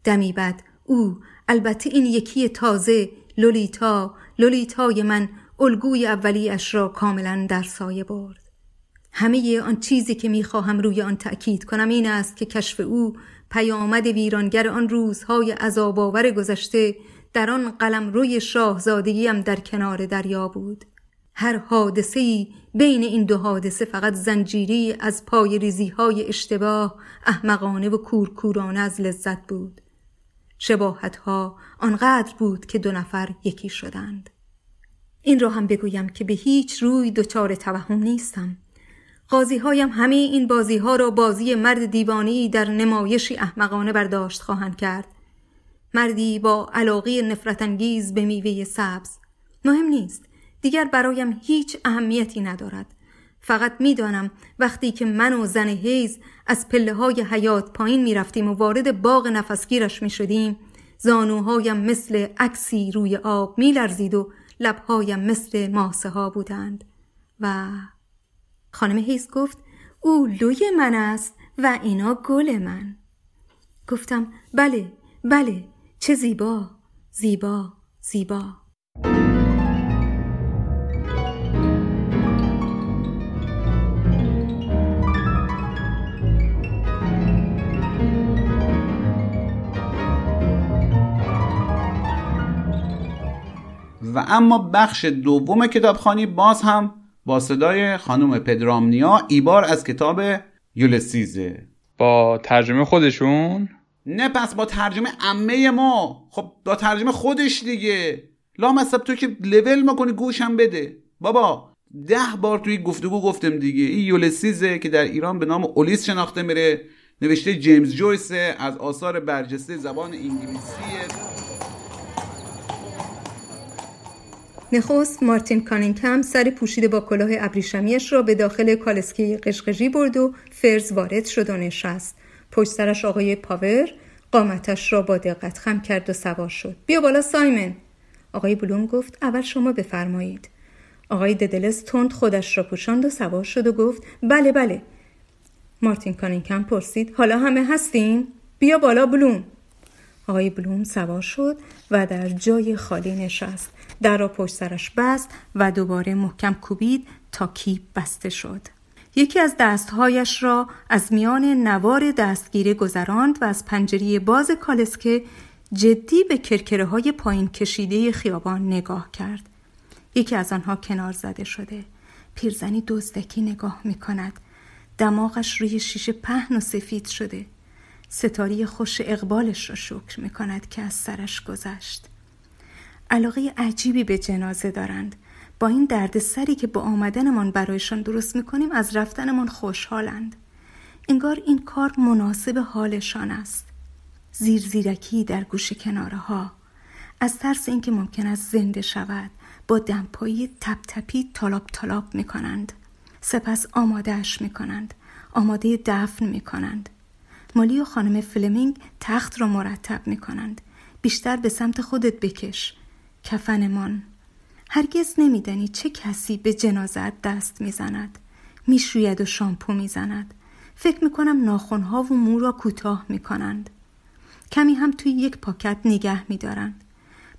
دمی بعد او البته این یکی تازه لولیتا لولیتای من الگوی اولیش را کاملا در سایه برد. همه آن چیزی که می‌خواهم روی آن تأکید کنم این است که کشف او پیامد ویرانگر آن روزهای عذابآور گذشته در آن قلم روی شاهزادگیم در کنار دریا بود. هر حادثه بین این دو حادثه فقط زنجیری از پای ریزی های اشتباه احمقانه و کورکورانه از لذت بود. شباهت ها آنقدر بود که دو نفر یکی شدند. این را هم بگویم که به هیچ روی دچار توهم نیستم. قاضی هایم همه این بازی ها را بازی مرد دیوانی در نمایشی احمقانه برداشت خواهند کرد. مردی با علاقه نفرت انگیز به میوه سبز. مهم نیست. دیگر برایم هیچ اهمیتی ندارد. فقط می‌دانم وقتی که من و زن هیز از پله های حیات پایین می رفتیم و وارد باغ نفسگیرش می شدیم زانوهایم مثل عکسی روی آب می لرزید و لبهایم مثل ماسه ها بودند و خانم هیز گفت او لوی من است و اینا گل من. گفتم بله بله چه زیبا زیبا زیبا. و اما بخش دوم کتابخانی باز هم با صدای خانم پدرامنیا ایبار از کتاب یولسیزه با ترجمه خودشون؟ نه پس با ترجمه عمه ما. خب با ترجمه خودش دیگه. لامصب تو که لول کنی گوشم بده. بابا ده بار توی گفتگو گفتم دیگه. این یولسیزه که در ایران به نام اولیس شناخته میره نوشته جیمز جویسه از آثار برجسته زبان انگلیسیه. نخست مارتین کانینگهم سر پوشیده با کلاه ابریشمیش را به داخل کالسکی قشقشی برد و فرز وارد شد و نشست. پشت سرش آقای پاور قامتش را با دقت خم کرد و سوار شد. بیا بالا سایمن. آقای بلوم گفت اول شما بفرمایید. آقای ددلس تند خودش را پوشاند و سوار شد و گفت بله بله. مارتین کانینگهم پرسید حالا همه هستین؟ بیا بالا بلوم. آقای بلوم سوار شد و در جای خالی نشست. در را پشت سرش بست و دوباره محکم کوبید تا کیپ بسته شد. یکی از دستهایش را از میان نوار دستگیره گذراند و از پنجری باز کالسکه جدی به کرکره های پایین کشیده خیابان نگاه کرد. یکی از آنها کنار زده شده. پیرزنی دزدکی نگاه می کند دماغش روی شیشه پهن و سفید شده. ستاری خوش اقبالش را شکر می کند که از سرش گذشت. علاقه عجیبی به جنازه دارند با این درد سری که با آمدنمان برایشان درست می‌کنیم از رفتنمان خوشحالند انگار این کار مناسب حالشان است زیر زیرکی در گوش کناره ها از ترس اینکه ممکن است زنده شود با دمپایی تپ تپی تالاب تالاب می کنند. سپس آمادهش می کنند. آماده دفن می کنند. مالی و خانم فلمینگ تخت را مرتب می کنند. بیشتر به سمت خودت بکش. کفنمان. هرگز نمیدانی چه کسی به جنازت دست می‌زند. می‌شوید و شامپو می‌زند. فکر می‌کنم ناخونها و مو را کوتاه می‌کنند. کمی هم توی یک پاکت نگه میدارند.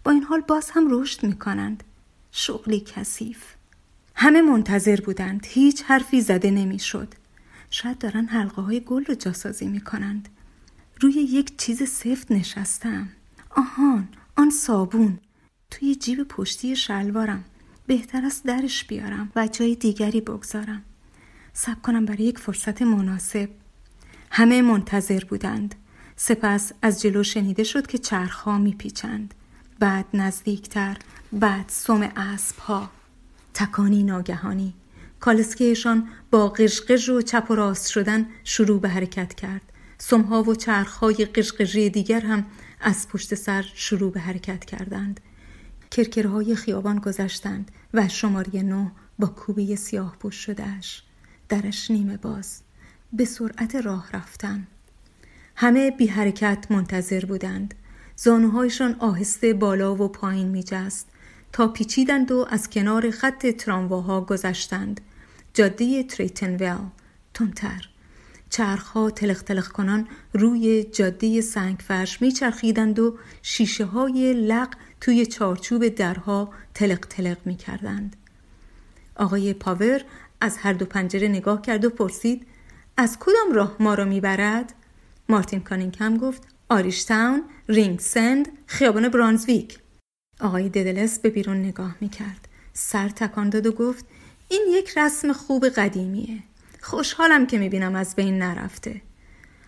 با این حال باز هم رشد می‌کنند. شغلی کثیف. همه منتظر بودند. هیچ حرفی زده نمی‌شد. شاید دارن حلقه های گل رو جاسازی می‌کنند. روی یک چیز سفت نشستم. آهان آن صابون. توی جیب پشتی شلوارم. بهتر است درش بیارم و جای دیگری بگذارم. سب کنم برای یک فرصت مناسب. همه منتظر بودند. سپس از جلو شنیده شد که چرخها میپیچند. بعد نزدیکتر بعد سم اسب ها تکانی ناگهانی. کالسکهشان با قشقش و چپ و راست شدن شروع به حرکت کرد. سمها و چرخهای قشقشی دیگر هم از پشت سر شروع به حرکت کردند. کرکرهای خیابان گذشتند و شماره نو با کوبی سیاه پوش شدهش درش نیمه باز. به سرعت راه رفتن. همه بی حرکت منتظر بودند. زانوهایشان آهسته بالا و پایین می جست تا پیچیدند و از کنار خط ترامواها گذشتند. جاده تریتنویل. تندتر. چرخها تلخ تلخ کنان روی جاده سنگ فرش میچرخیدند و شیشه های لق توی چارچوب درها تلق تلق می کردند. آقای پاور از هر دو پنجره نگاه کرد و پرسید از کدام راه ما را می‌برد؟ مارتین کانینگهم گفت آریشتاون، رینگ سند، خیابان برانزویک. آقای ددلس به بیرون نگاه می کرد. سر تکان داد و گفت این یک رسم خوب قدیمیه. خوشحالم که می‌بینم از بین نرفته.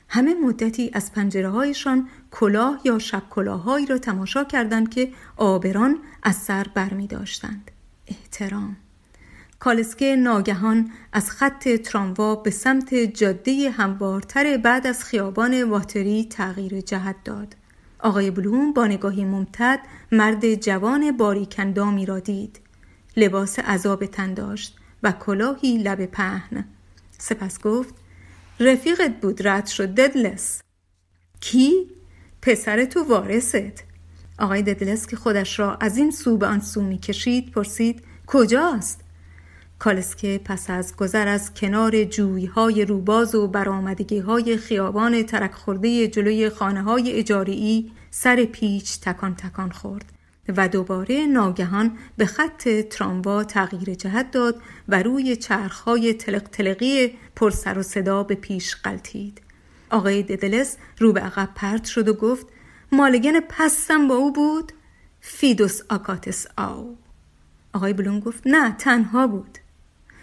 همه مدتی از پنجره هایشان کلاه یا شب کلاههایی را تماشا کردند که آبران از سر بر می داشتند. احترام. کالسکه ناگهان از خط تراموا به سمت جاده هموارتر بعد از خیابان واتری تغییر جهت داد. آقای بلوم با نگاهی ممتد مرد جوان باریکندامی را دید. لباس عذاب تن داشت و کلاهی لب پهن. سپس گفت رفیقت بود رد شد ددلس. کی؟ پسر تو وارثت. آقای ددلس که خودش را از این سو به آن سو می کشید پرسید کجاست؟ کالسکه پس از گذر از کنار جویهای روباز و برآمدگی های خیابان ترک خورده جلوی خانه های اجاری سر پیچ تکان تکان خورد و دوباره ناگهان به خط تراموا تغییر جهت داد و روی چرخهای تلق تلقی پر سر و صدا به پیش قلتید. آقای ددلس رو به عقب پرت شد و گفت مالگن پستم با او بود؟ فیدوس آکاتس آو. آقای بلون گفت نه تنها بود.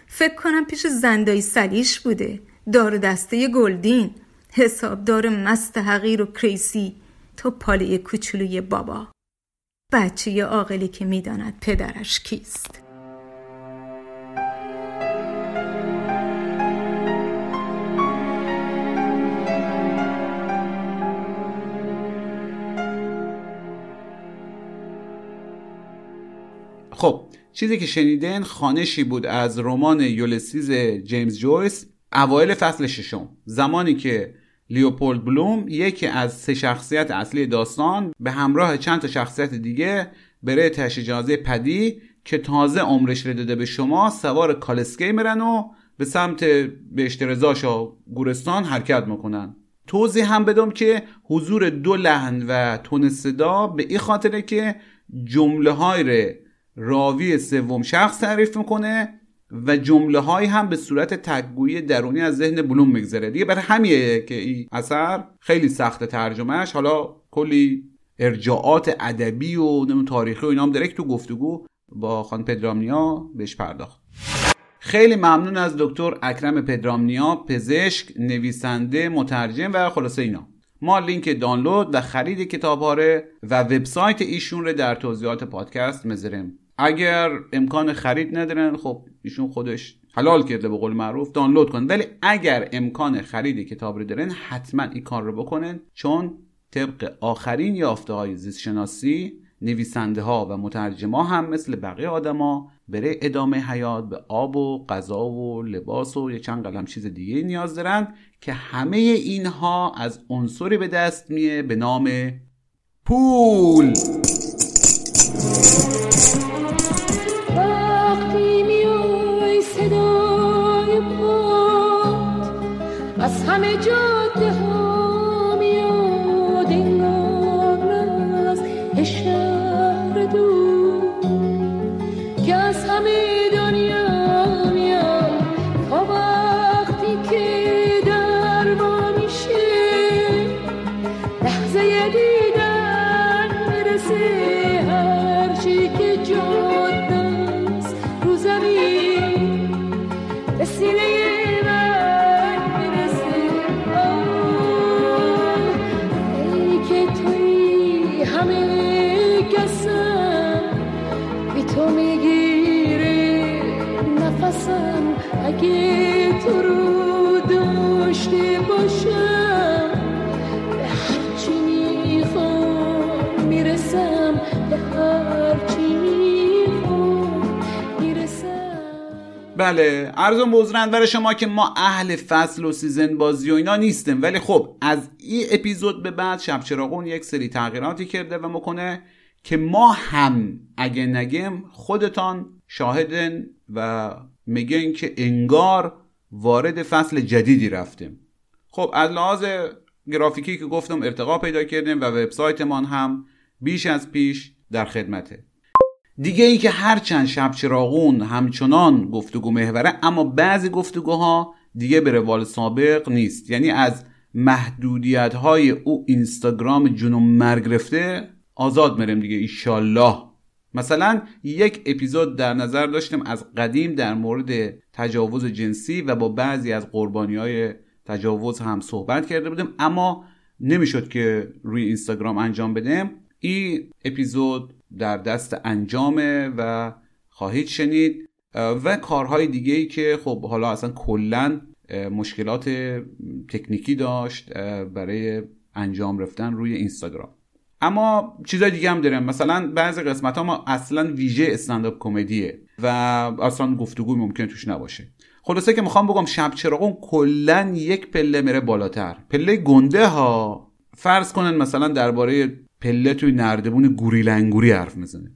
فکر کنم پیش زندای سلیش بوده دار دسته گلدین حسابدار مست حقیر و کریسی تو پاله کوچولوی بابا بچه عاقلی که می‌داند پدرش کیست؟ خب چیزی که شنیدن خانشی بود از رمان یولسیز جیمز جویس اوایل فصل ششم. زمانی که لیوپولد بلوم یکی از سه شخصیت اصلی داستان به همراه چند تا شخصیت دیگه برای تشجازه پدی که تازه عمرش رو داده به شما سوار کالسکی میرن و به سمت بهشت و گورستان حرکت می‌کنن. توضیح هم بدم که حضور دو لحن و تون صدا به این خاطره که جمله های راوی سوم شخص تعریف می‌کنه و جمله های هم به صورت تگویی درونی از ذهن بلوم میگذره. دیگه برای همیه که این اثر خیلی سخت ترجمهش حالا کلی ارجاعات ادبی و تاریخی و اینا هم درک تو گفتگو با خان پدرامنیا بهش پرداخت. خیلی ممنون از دکتر اکرم پدرامنیا پزشک نویسنده مترجم و خلاصه اینا. ما لینک دانلود و خرید کتاب و وبسایت ایشون رو در توضیحات پادکست مذاریم اگر امکان خرید ندارن خب ایشون خودش حلال کرده به قول معروف دانلود کن ولی اگر امکان خرید کتاب رو دارن حتما این کار رو بکنن. چون طبق آخرین یافته های زیست شناسی نویسنده ها و مترجما هم مثل بقیه آدما برای ادامه حیات به آب و غذا و لباس و یه چند قلم چیز دیگه نیاز دارن که همه اینها از عنصری به دست میه به نام پول. از نفسم اگه تو رو داشته باشم به هرچی می‌خوام می‌رسم به هرچی می‌خوام می‌رسم. بله ارزم بزرگند برای شما که ما اهل فصل و سیزن بازی و اینا نیستیم. ولی خب از این اپیزود به بعد شب چراغون یک سری تغییراتی کرده و می‌کنه که ما هم اگه نگیم خودتان شاهدن و میگن که انگار وارد فصل جدیدی رفتیم. خب از لحاظ گرافیکی که گفتم ارتقا پیدا کردیم و وبسایتمان هم بیش از پیش در خدمته. دیگه ای که هرچند شب چراغون همچنان گفتگو محوره اما بعضی گفتگوها دیگه به روال سابق نیست. یعنی از محدودیت های او اینستاگرام جنوم مرگ رفته آزاد مریم دیگه ایشالله مثلا یک اپیزود در نظر داشتیم از قدیم در مورد تجاوز جنسی و با بعضی از قربانی های تجاوز هم صحبت کرده بودیم اما نمی‌شد که روی اینستاگرام انجام بدیم. این اپیزود در دست انجامه و خواهید شنید. و کارهای دیگه ای که خب حالا اصلا کلا مشکلات تکنیکی داشت برای انجام رفتن روی اینستاگرام. اما چیزای دیگه هم داریم. مثلا بعضی قسمت ها ما اصلا ویژه استنداپ کمدیه و اصلا گفتگوی ممکن توش نباشه. خلاصه که می‌خوام بگم شب چراغون کلا یک پله میره بالاتر. پله گنده ها فرض کنن مثلا درباره پله توی نردبون گوریل انگوری حرف می‌زنه.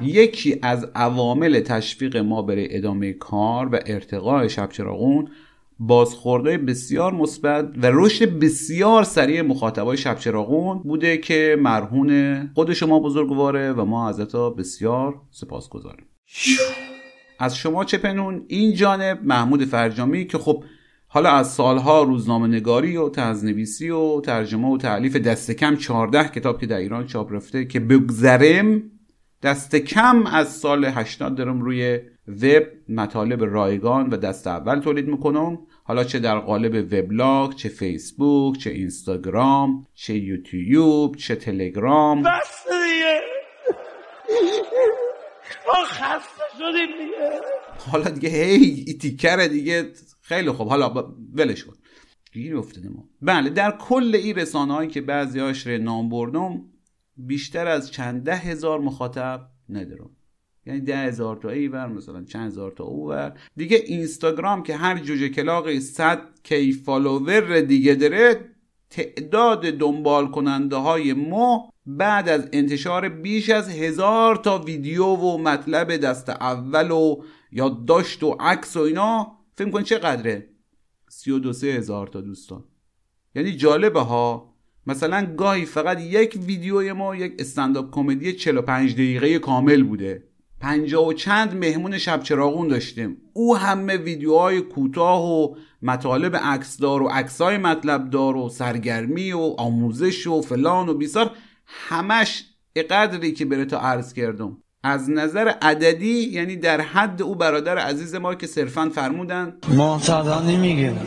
یکی از عوامل تشویق ما برای ادامه کار و ارتقاء شب چراغون بازخورده بسیار مثبت و رشد بسیار سریع مخاطبای شب چراغون بوده که مرهون خود شما بزرگواره و ما ازتا بسیار سپاسگزاریم. از شما چه پنون این جانب محمود فرجامی که خب حالا از سالها روزنامه نگاری و تزنویسی و ترجمه و تعلیف دست کم 14 کتاب که در ایران چاپ رفته که بگذرم دست کم از سال 80 دارم روی وب مطالب رایگان و دست اول تولید می‌کنم. حالا چه در قالب وبلاگ چه فیسبوک چه اینستاگرام چه یوتیوب چه تلگرام. بس دیگه. ما خسته شدیم دیگه. حالا دیگه هی ای تیکره دیگه. خیلی خوب. حالا ولش کن. گیر افتاده ما. بله در کل این رسانه هایی که بعضی هاش نام بردم بیشتر از چند ده هزار مخاطب ندارم یعنی ده هزار تا اینور مثلا چند هزار تا اونور. دیگه اینستاگرام که هر جوجه کلاغی صد K follower دیگه داره تعداد دنبال کننده های ما بعد از انتشار بیش از هزار تا ویدیو و مطلب دست اول و یادداشت و عکس و اینا. فکر کن چقدره؟ سی و دو سه هزار تا دوستان. یعنی جالبه ها. مثلا گاهی فقط یک ویدیوی ما یک استنداپ کمدی 45 دقیقه کامل بوده. پنجاه و چند مهمون شب چراغون داشتیم. او همه ویدیوهای کوتاه و مطالب عکسدار و عکسای مطلب دار و سرگرمی و آموزش و فلان و بیسار همش قدری که بره تا عرض کردم. از نظر عددی یعنی در حد او برادر عزیز ما که صرفا فرمودن. معتادا نمی‌گیرم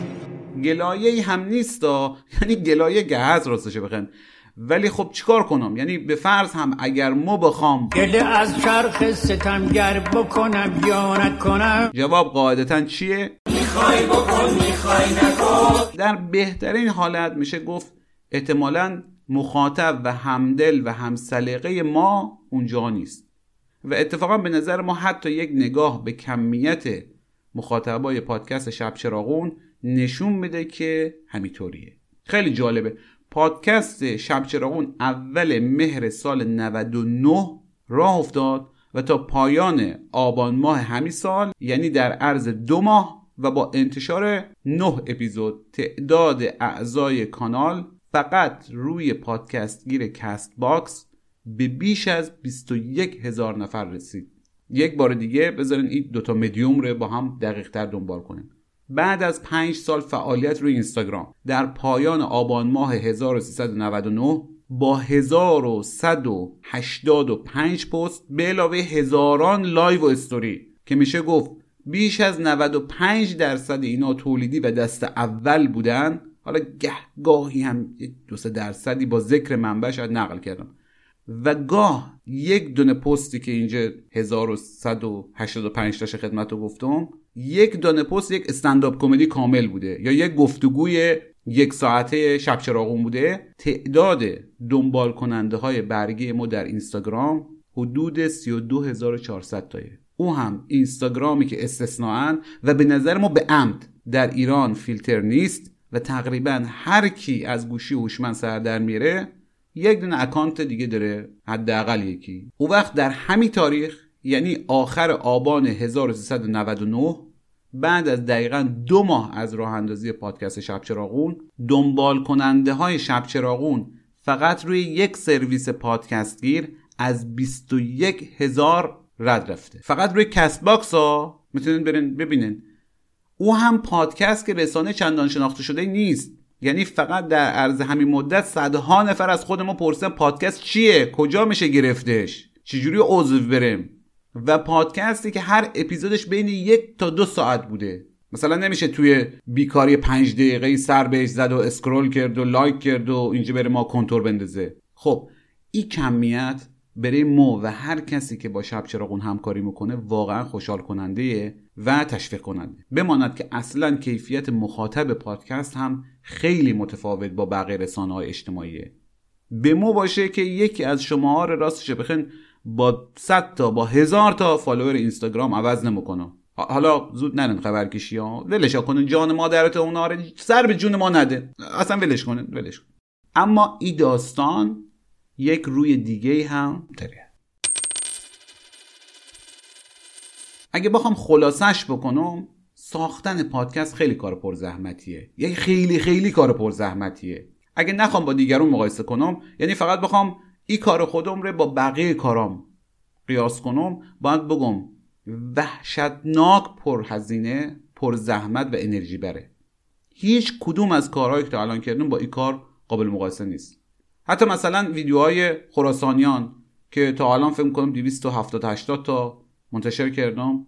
گلایه هم نیستا یعنی گلایه گهز راستشه بخن ولی خب چیکار کنم؟ یعنی به فرض هم اگر ما بخوام گله از چرخ ستمگر بکنم یا نکنم؟ جواب قاعدتا چیه؟ می‌خوای بکن می‌خوای نکن. در بهترین حالت میشه گفت احتمالا مخاطب و همدل و همسلیقه ما اونجا نیست. و اتفاقا به نظر ما حتی یک نگاه به کمیت مخاطبای پادکست شب چراغون نشون میده که همینطوریه. خیلی جالبه. پادکست شب چراغون اول مهر سال 99 راه افتاد و تا پایان آبان ماه همین سال یعنی در عرض دو ماه و با انتشار نه اپیزود تعداد اعضای کانال فقط روی پادکست گیر Castbox به بیش از 21 هزار نفر رسید. یک بار دیگه بذارین این دوتا مدیوم رو با هم دقیق تر دنبال کنیم. بعد از پنج سال فعالیت روی اینستاگرام. در پایان آبان ماه 1399 با 1185 پست به علاوه هزاران live و استوری که میشه گفت بیش از 95 درصد اینا تولیدی و دست اول بودن. حالا گاهی هم دو سه درصدی با ذکر منبع شاید نقل کردم. و گاه یک دونه پستی که اینجا 1185 تاش خدمت رو گفتم یک دونه پست یک استنداپ کمدی کامل بوده یا یک گفتگوی یک ساعته شب چراغون بوده. تعداد دنبال کننده های برگه ما در اینستاگرام حدود 32400 تایه. او هم اینستاگرامی که استثناءن و به نظر ما به عمد در ایران فیلتر نیست و تقریبا هر کی از گوشی هوشمند سر در میره یک دونه account دیگه داره حداقل یکی. اون وقت در همین تاریخ یعنی آخر آبان 1399 بعد از دقیقا دو ماه از راه اندازی پادکست شب چراغون دنبال کننده های شب چراغون فقط روی یک سرویس پادکست گیر از 21 هزار رد شده. فقط روی Castbox ها می‌تونین برین ببینین. اون هم پادکست که رسانه چندان شناخته شده نیست. یعنی فقط در عرض همین مدت صدها نفر از خود ما پرسیدن پادکست چیه؟ کجا میشه گرفتش؟ چجوری عضو بشیم؟ و پادکستی که هر اپیزودش بین یک تا دو ساعت بوده. مثلا نمیشه توی بیکاری پنج دقیقه سر بهش زد و scroll کرد و like کرد و اینجا بره ما کنتور بندازه. خب این کمیت برای ما و هر کسی که با شب چراغون همکاری می‌کنه واقعا خوشحال کننده و تشویق کننده بماند که اصلا کیفیت مخاطب پادکست هم خیلی متفاوت با بقیه رسانه های اجتماعیه. به مو باشه که یکی از شما ها راستش بخین با 100 تا با هزار تا فالوور اینستاگرام عوض نمی‌کنه. حالا زود نرن خبر کشی ها. ولش کنن جان مادرت اونا رو سر به جون ما نده. اصلا ولش کنن ولش کنن. اما این داستان یک روی دیگه هم داره اگه بخوام خلاصش بکنم ساختن پادکست خیلی کار پرزحمتیه. یعنی خیلی خیلی کار پرزحمتیه. اگه نخوام با دیگرون مقایسه کنم یعنی فقط بخوام این کار خودم رو با بقیه کارام قیاس کنم باید بگم وحشتناک پرهزینه پرزحمت و انرژی بره. هیچ کدوم از کارهایی که تا الان کردم با این کار قابل مقایسه نیست. حتی مثلا ویدیوهای خراسانیان که تا الان فکر کنم 270 80 تا منتشر کردم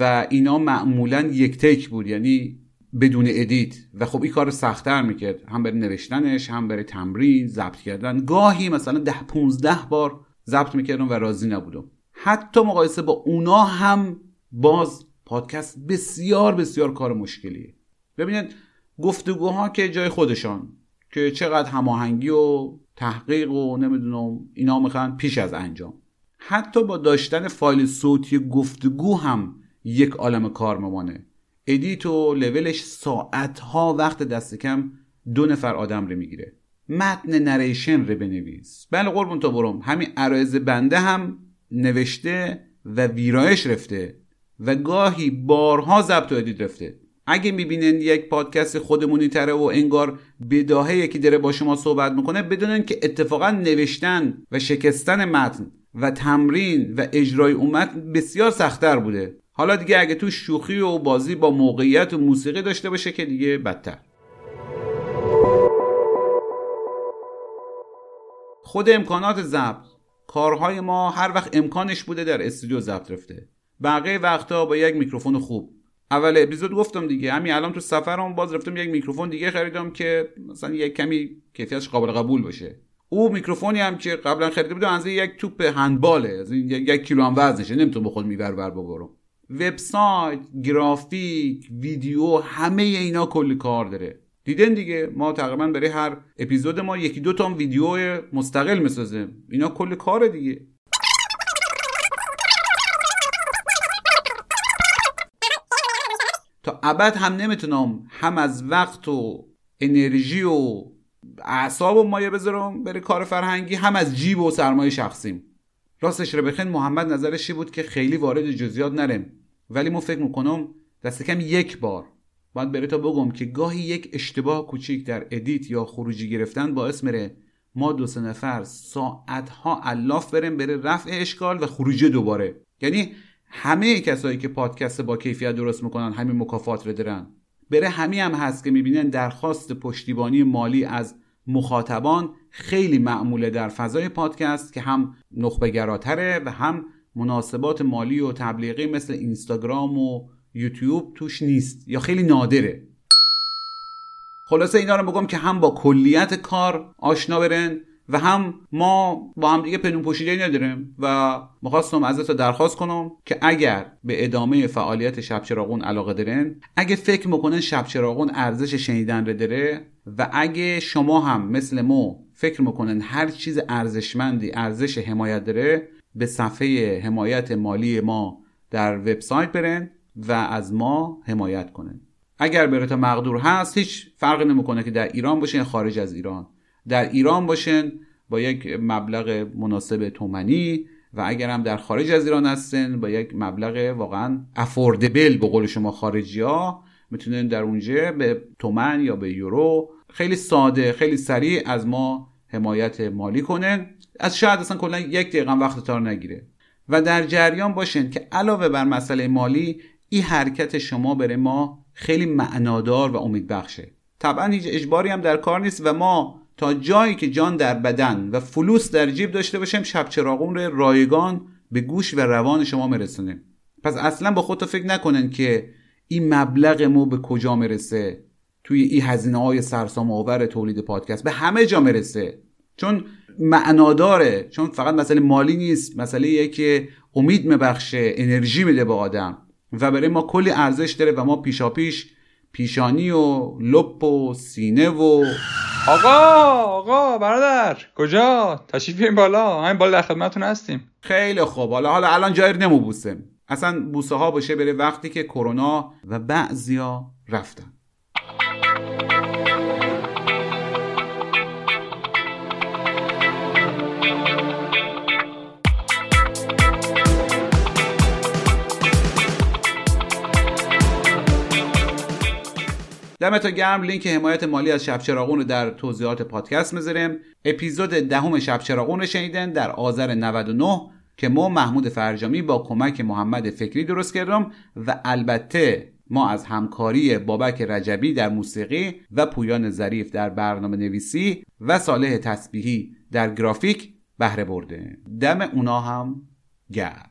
و اینا معمولا یک تیک بود. یعنی بدون ادیت. و خب این کار سختتر می‌کرد. هم برای نوشتنش هم برای تمرین ضبط کردن. گاهی مثلا ده 15 بار ضبط می‌کردم و راضی نبودم. حتی مقایسه با اونا هم باز پادکست بسیار بسیار کار مشکلیه. ببینید گفتگوها که جای خودشان که چقدر هماهنگی و تحقیق و نمی‌دونم اینا می‌خوان پیش از انجام. حتی با داشتن فایل صوتی گفتگو هم یک عالم کار ممانه ادیت و لولش ساعتها وقت دست کم دو نفر آدم رو می‌گیره. متن نریشن رو بنویس. بله قربون تا برم. همین عرایز بنده هم نوشته و ویرایش رفته و گاهی بارها ضبط و ادیت رفته. اگه می‌بینین یک پادکست خودمونی تره و انگار بداهه یکی داره با شما صحبت می‌کنه بدونن که اتفاقا نوشتن و شکستن متن و تمرین و اجرای اومد بسیار سختتر بوده. حالا دیگه اگه تو شوخی و بازی با موقعیت و موسیقی داشته باشه که دیگه بدتر. خود امکانات ضبط. کارهای ما هر وقت امکانش بوده در استودیو ضبط رفته. بقیه وقتا با یک میکروفون خوب. اول اپیزود گفتم دیگه. همین الان تو سفرم باز رفتم یک میکروفون دیگه خریدم که مثلا یک کمی کیفیتش قابل قبول باشه. او میکروفونی هم که قبلا خریده بودم از یک توپ هندباله. از یک کیلو هم وزنشه. نمی‌تونم بخود میبر بر ببرم. وبسایت گرافیک ویدیو همه اینا کلی کار داره. دیدن دیگه ما تقریبا برای هر اپیزود ما یکی دو تا ویدیو مستقل می‌سازیم اینا کلی کار دیگه. تا ابد هم نمی‌تونم هم از وقت و انرژی و اعصاب و مایه بذارم برای کار فرهنگی هم از جیب و سرمایه شخصیم. راستش رو بخواین محمد نظرشی بود که خیلی وارد جزئیات نشم ولی ما فکر می‌کنم دست کم یک بار باید بره تا بگم که گاهی یک اشتباه کوچیک در edit یا خروجی گرفتن باعث میشه ما دو سه نفر ساعتها الاف بشیم برای رفع اشکال و خروجی دوباره. یعنی همه کسایی که پادکست با کیفیت درست می‌کنن همین مکافات رو دارن. بره همین هم هست که می‌بینن درخواست پشتیبانی مالی از مخاطبان خیلی معموله در فضای پادکست که هم نخبگراتره و هم مناسبات مالی و تبلیغی مثل اینستاگرام و یوتیوب توش نیست یا خیلی نادره. خلاصه اینا رو بگم که هم با کلیت کار آشنا برن و هم ما با هم دیگه پنون پوشیده نداریم و می‌خواستم ازت درخواست کنم که اگر به ادامه فعالیت شب چراغون علاقه دارن اگه فکر می‌کنن شب چراغون ارزش شنیدن رو داره و اگه شما هم مثل ما فکر می‌کنن هر چیز ارزشمندی ارزش حمایت داره به صفحه حمایت مالی ما در وبسایت برن و از ما حمایت کنن. اگر برای مقدور هست هیچ فرقی نمی‌کنه که در ایران باشین خارج از ایران. در ایران باشن با یک مبلغ مناسب تومنی و اگر هم در خارج از ایران هستن با یک مبلغ واقعا افوردبل به قول شما خارجی ها می‌تونن در اونجا به تومن یا به یورو خیلی ساده خیلی سریع از ما حمایت مالی کنن از شاید اصلا کلا یک دقیقه وقت تار نگیره. و در جریان باشن که علاوه بر مسئله مالی این حرکت شما بره ما خیلی معنادار و امیدبخشه. طبعا هیچ اجباری هم در کار نیست و ما تا جایی که جان در بدن و فلوس در جیب داشته باشیم شب چراغون رو رایگان به گوش و روان شما مرسونیم پس اصلا با خودتو فکر نکنن که این مبلغ ما به کجا مرسه توی این هزینه های سرسام آور تولید پادکست به همه جا مرسه چون معناداره. چون فقط مسئله مالی نیست مسئله که امید میبخشه انرژی میده به آدم. و برای ما کلی ارزش داره و ما پیشا پیش پیشانی و لپ و سینه و آقا آقا برادر کجا؟ تشریف بیاریم بالا. همین بالا در خدمتتون هستیم. خیلی خوب. حالا حالا الان جای نمو بوسم اصلا بوسه ها باشه بره وقتی که کرونا و بعضیا رفتن. دمتون گرم. لینک حمایت مالی از شب رو در توضیحات پادکست می‌ذاریم. اپیزود دهم شب چراغون شنیدن در آذر 99 که ما محمود فرجامی با کمک محمد فکری درست کردم و البته ما از همکاری بابک رجبی در موسیقی و پویان ظریف در برنامه نویسی و صالح تسبیحی در گرافیک بهره برده. دم اونا هم گرم.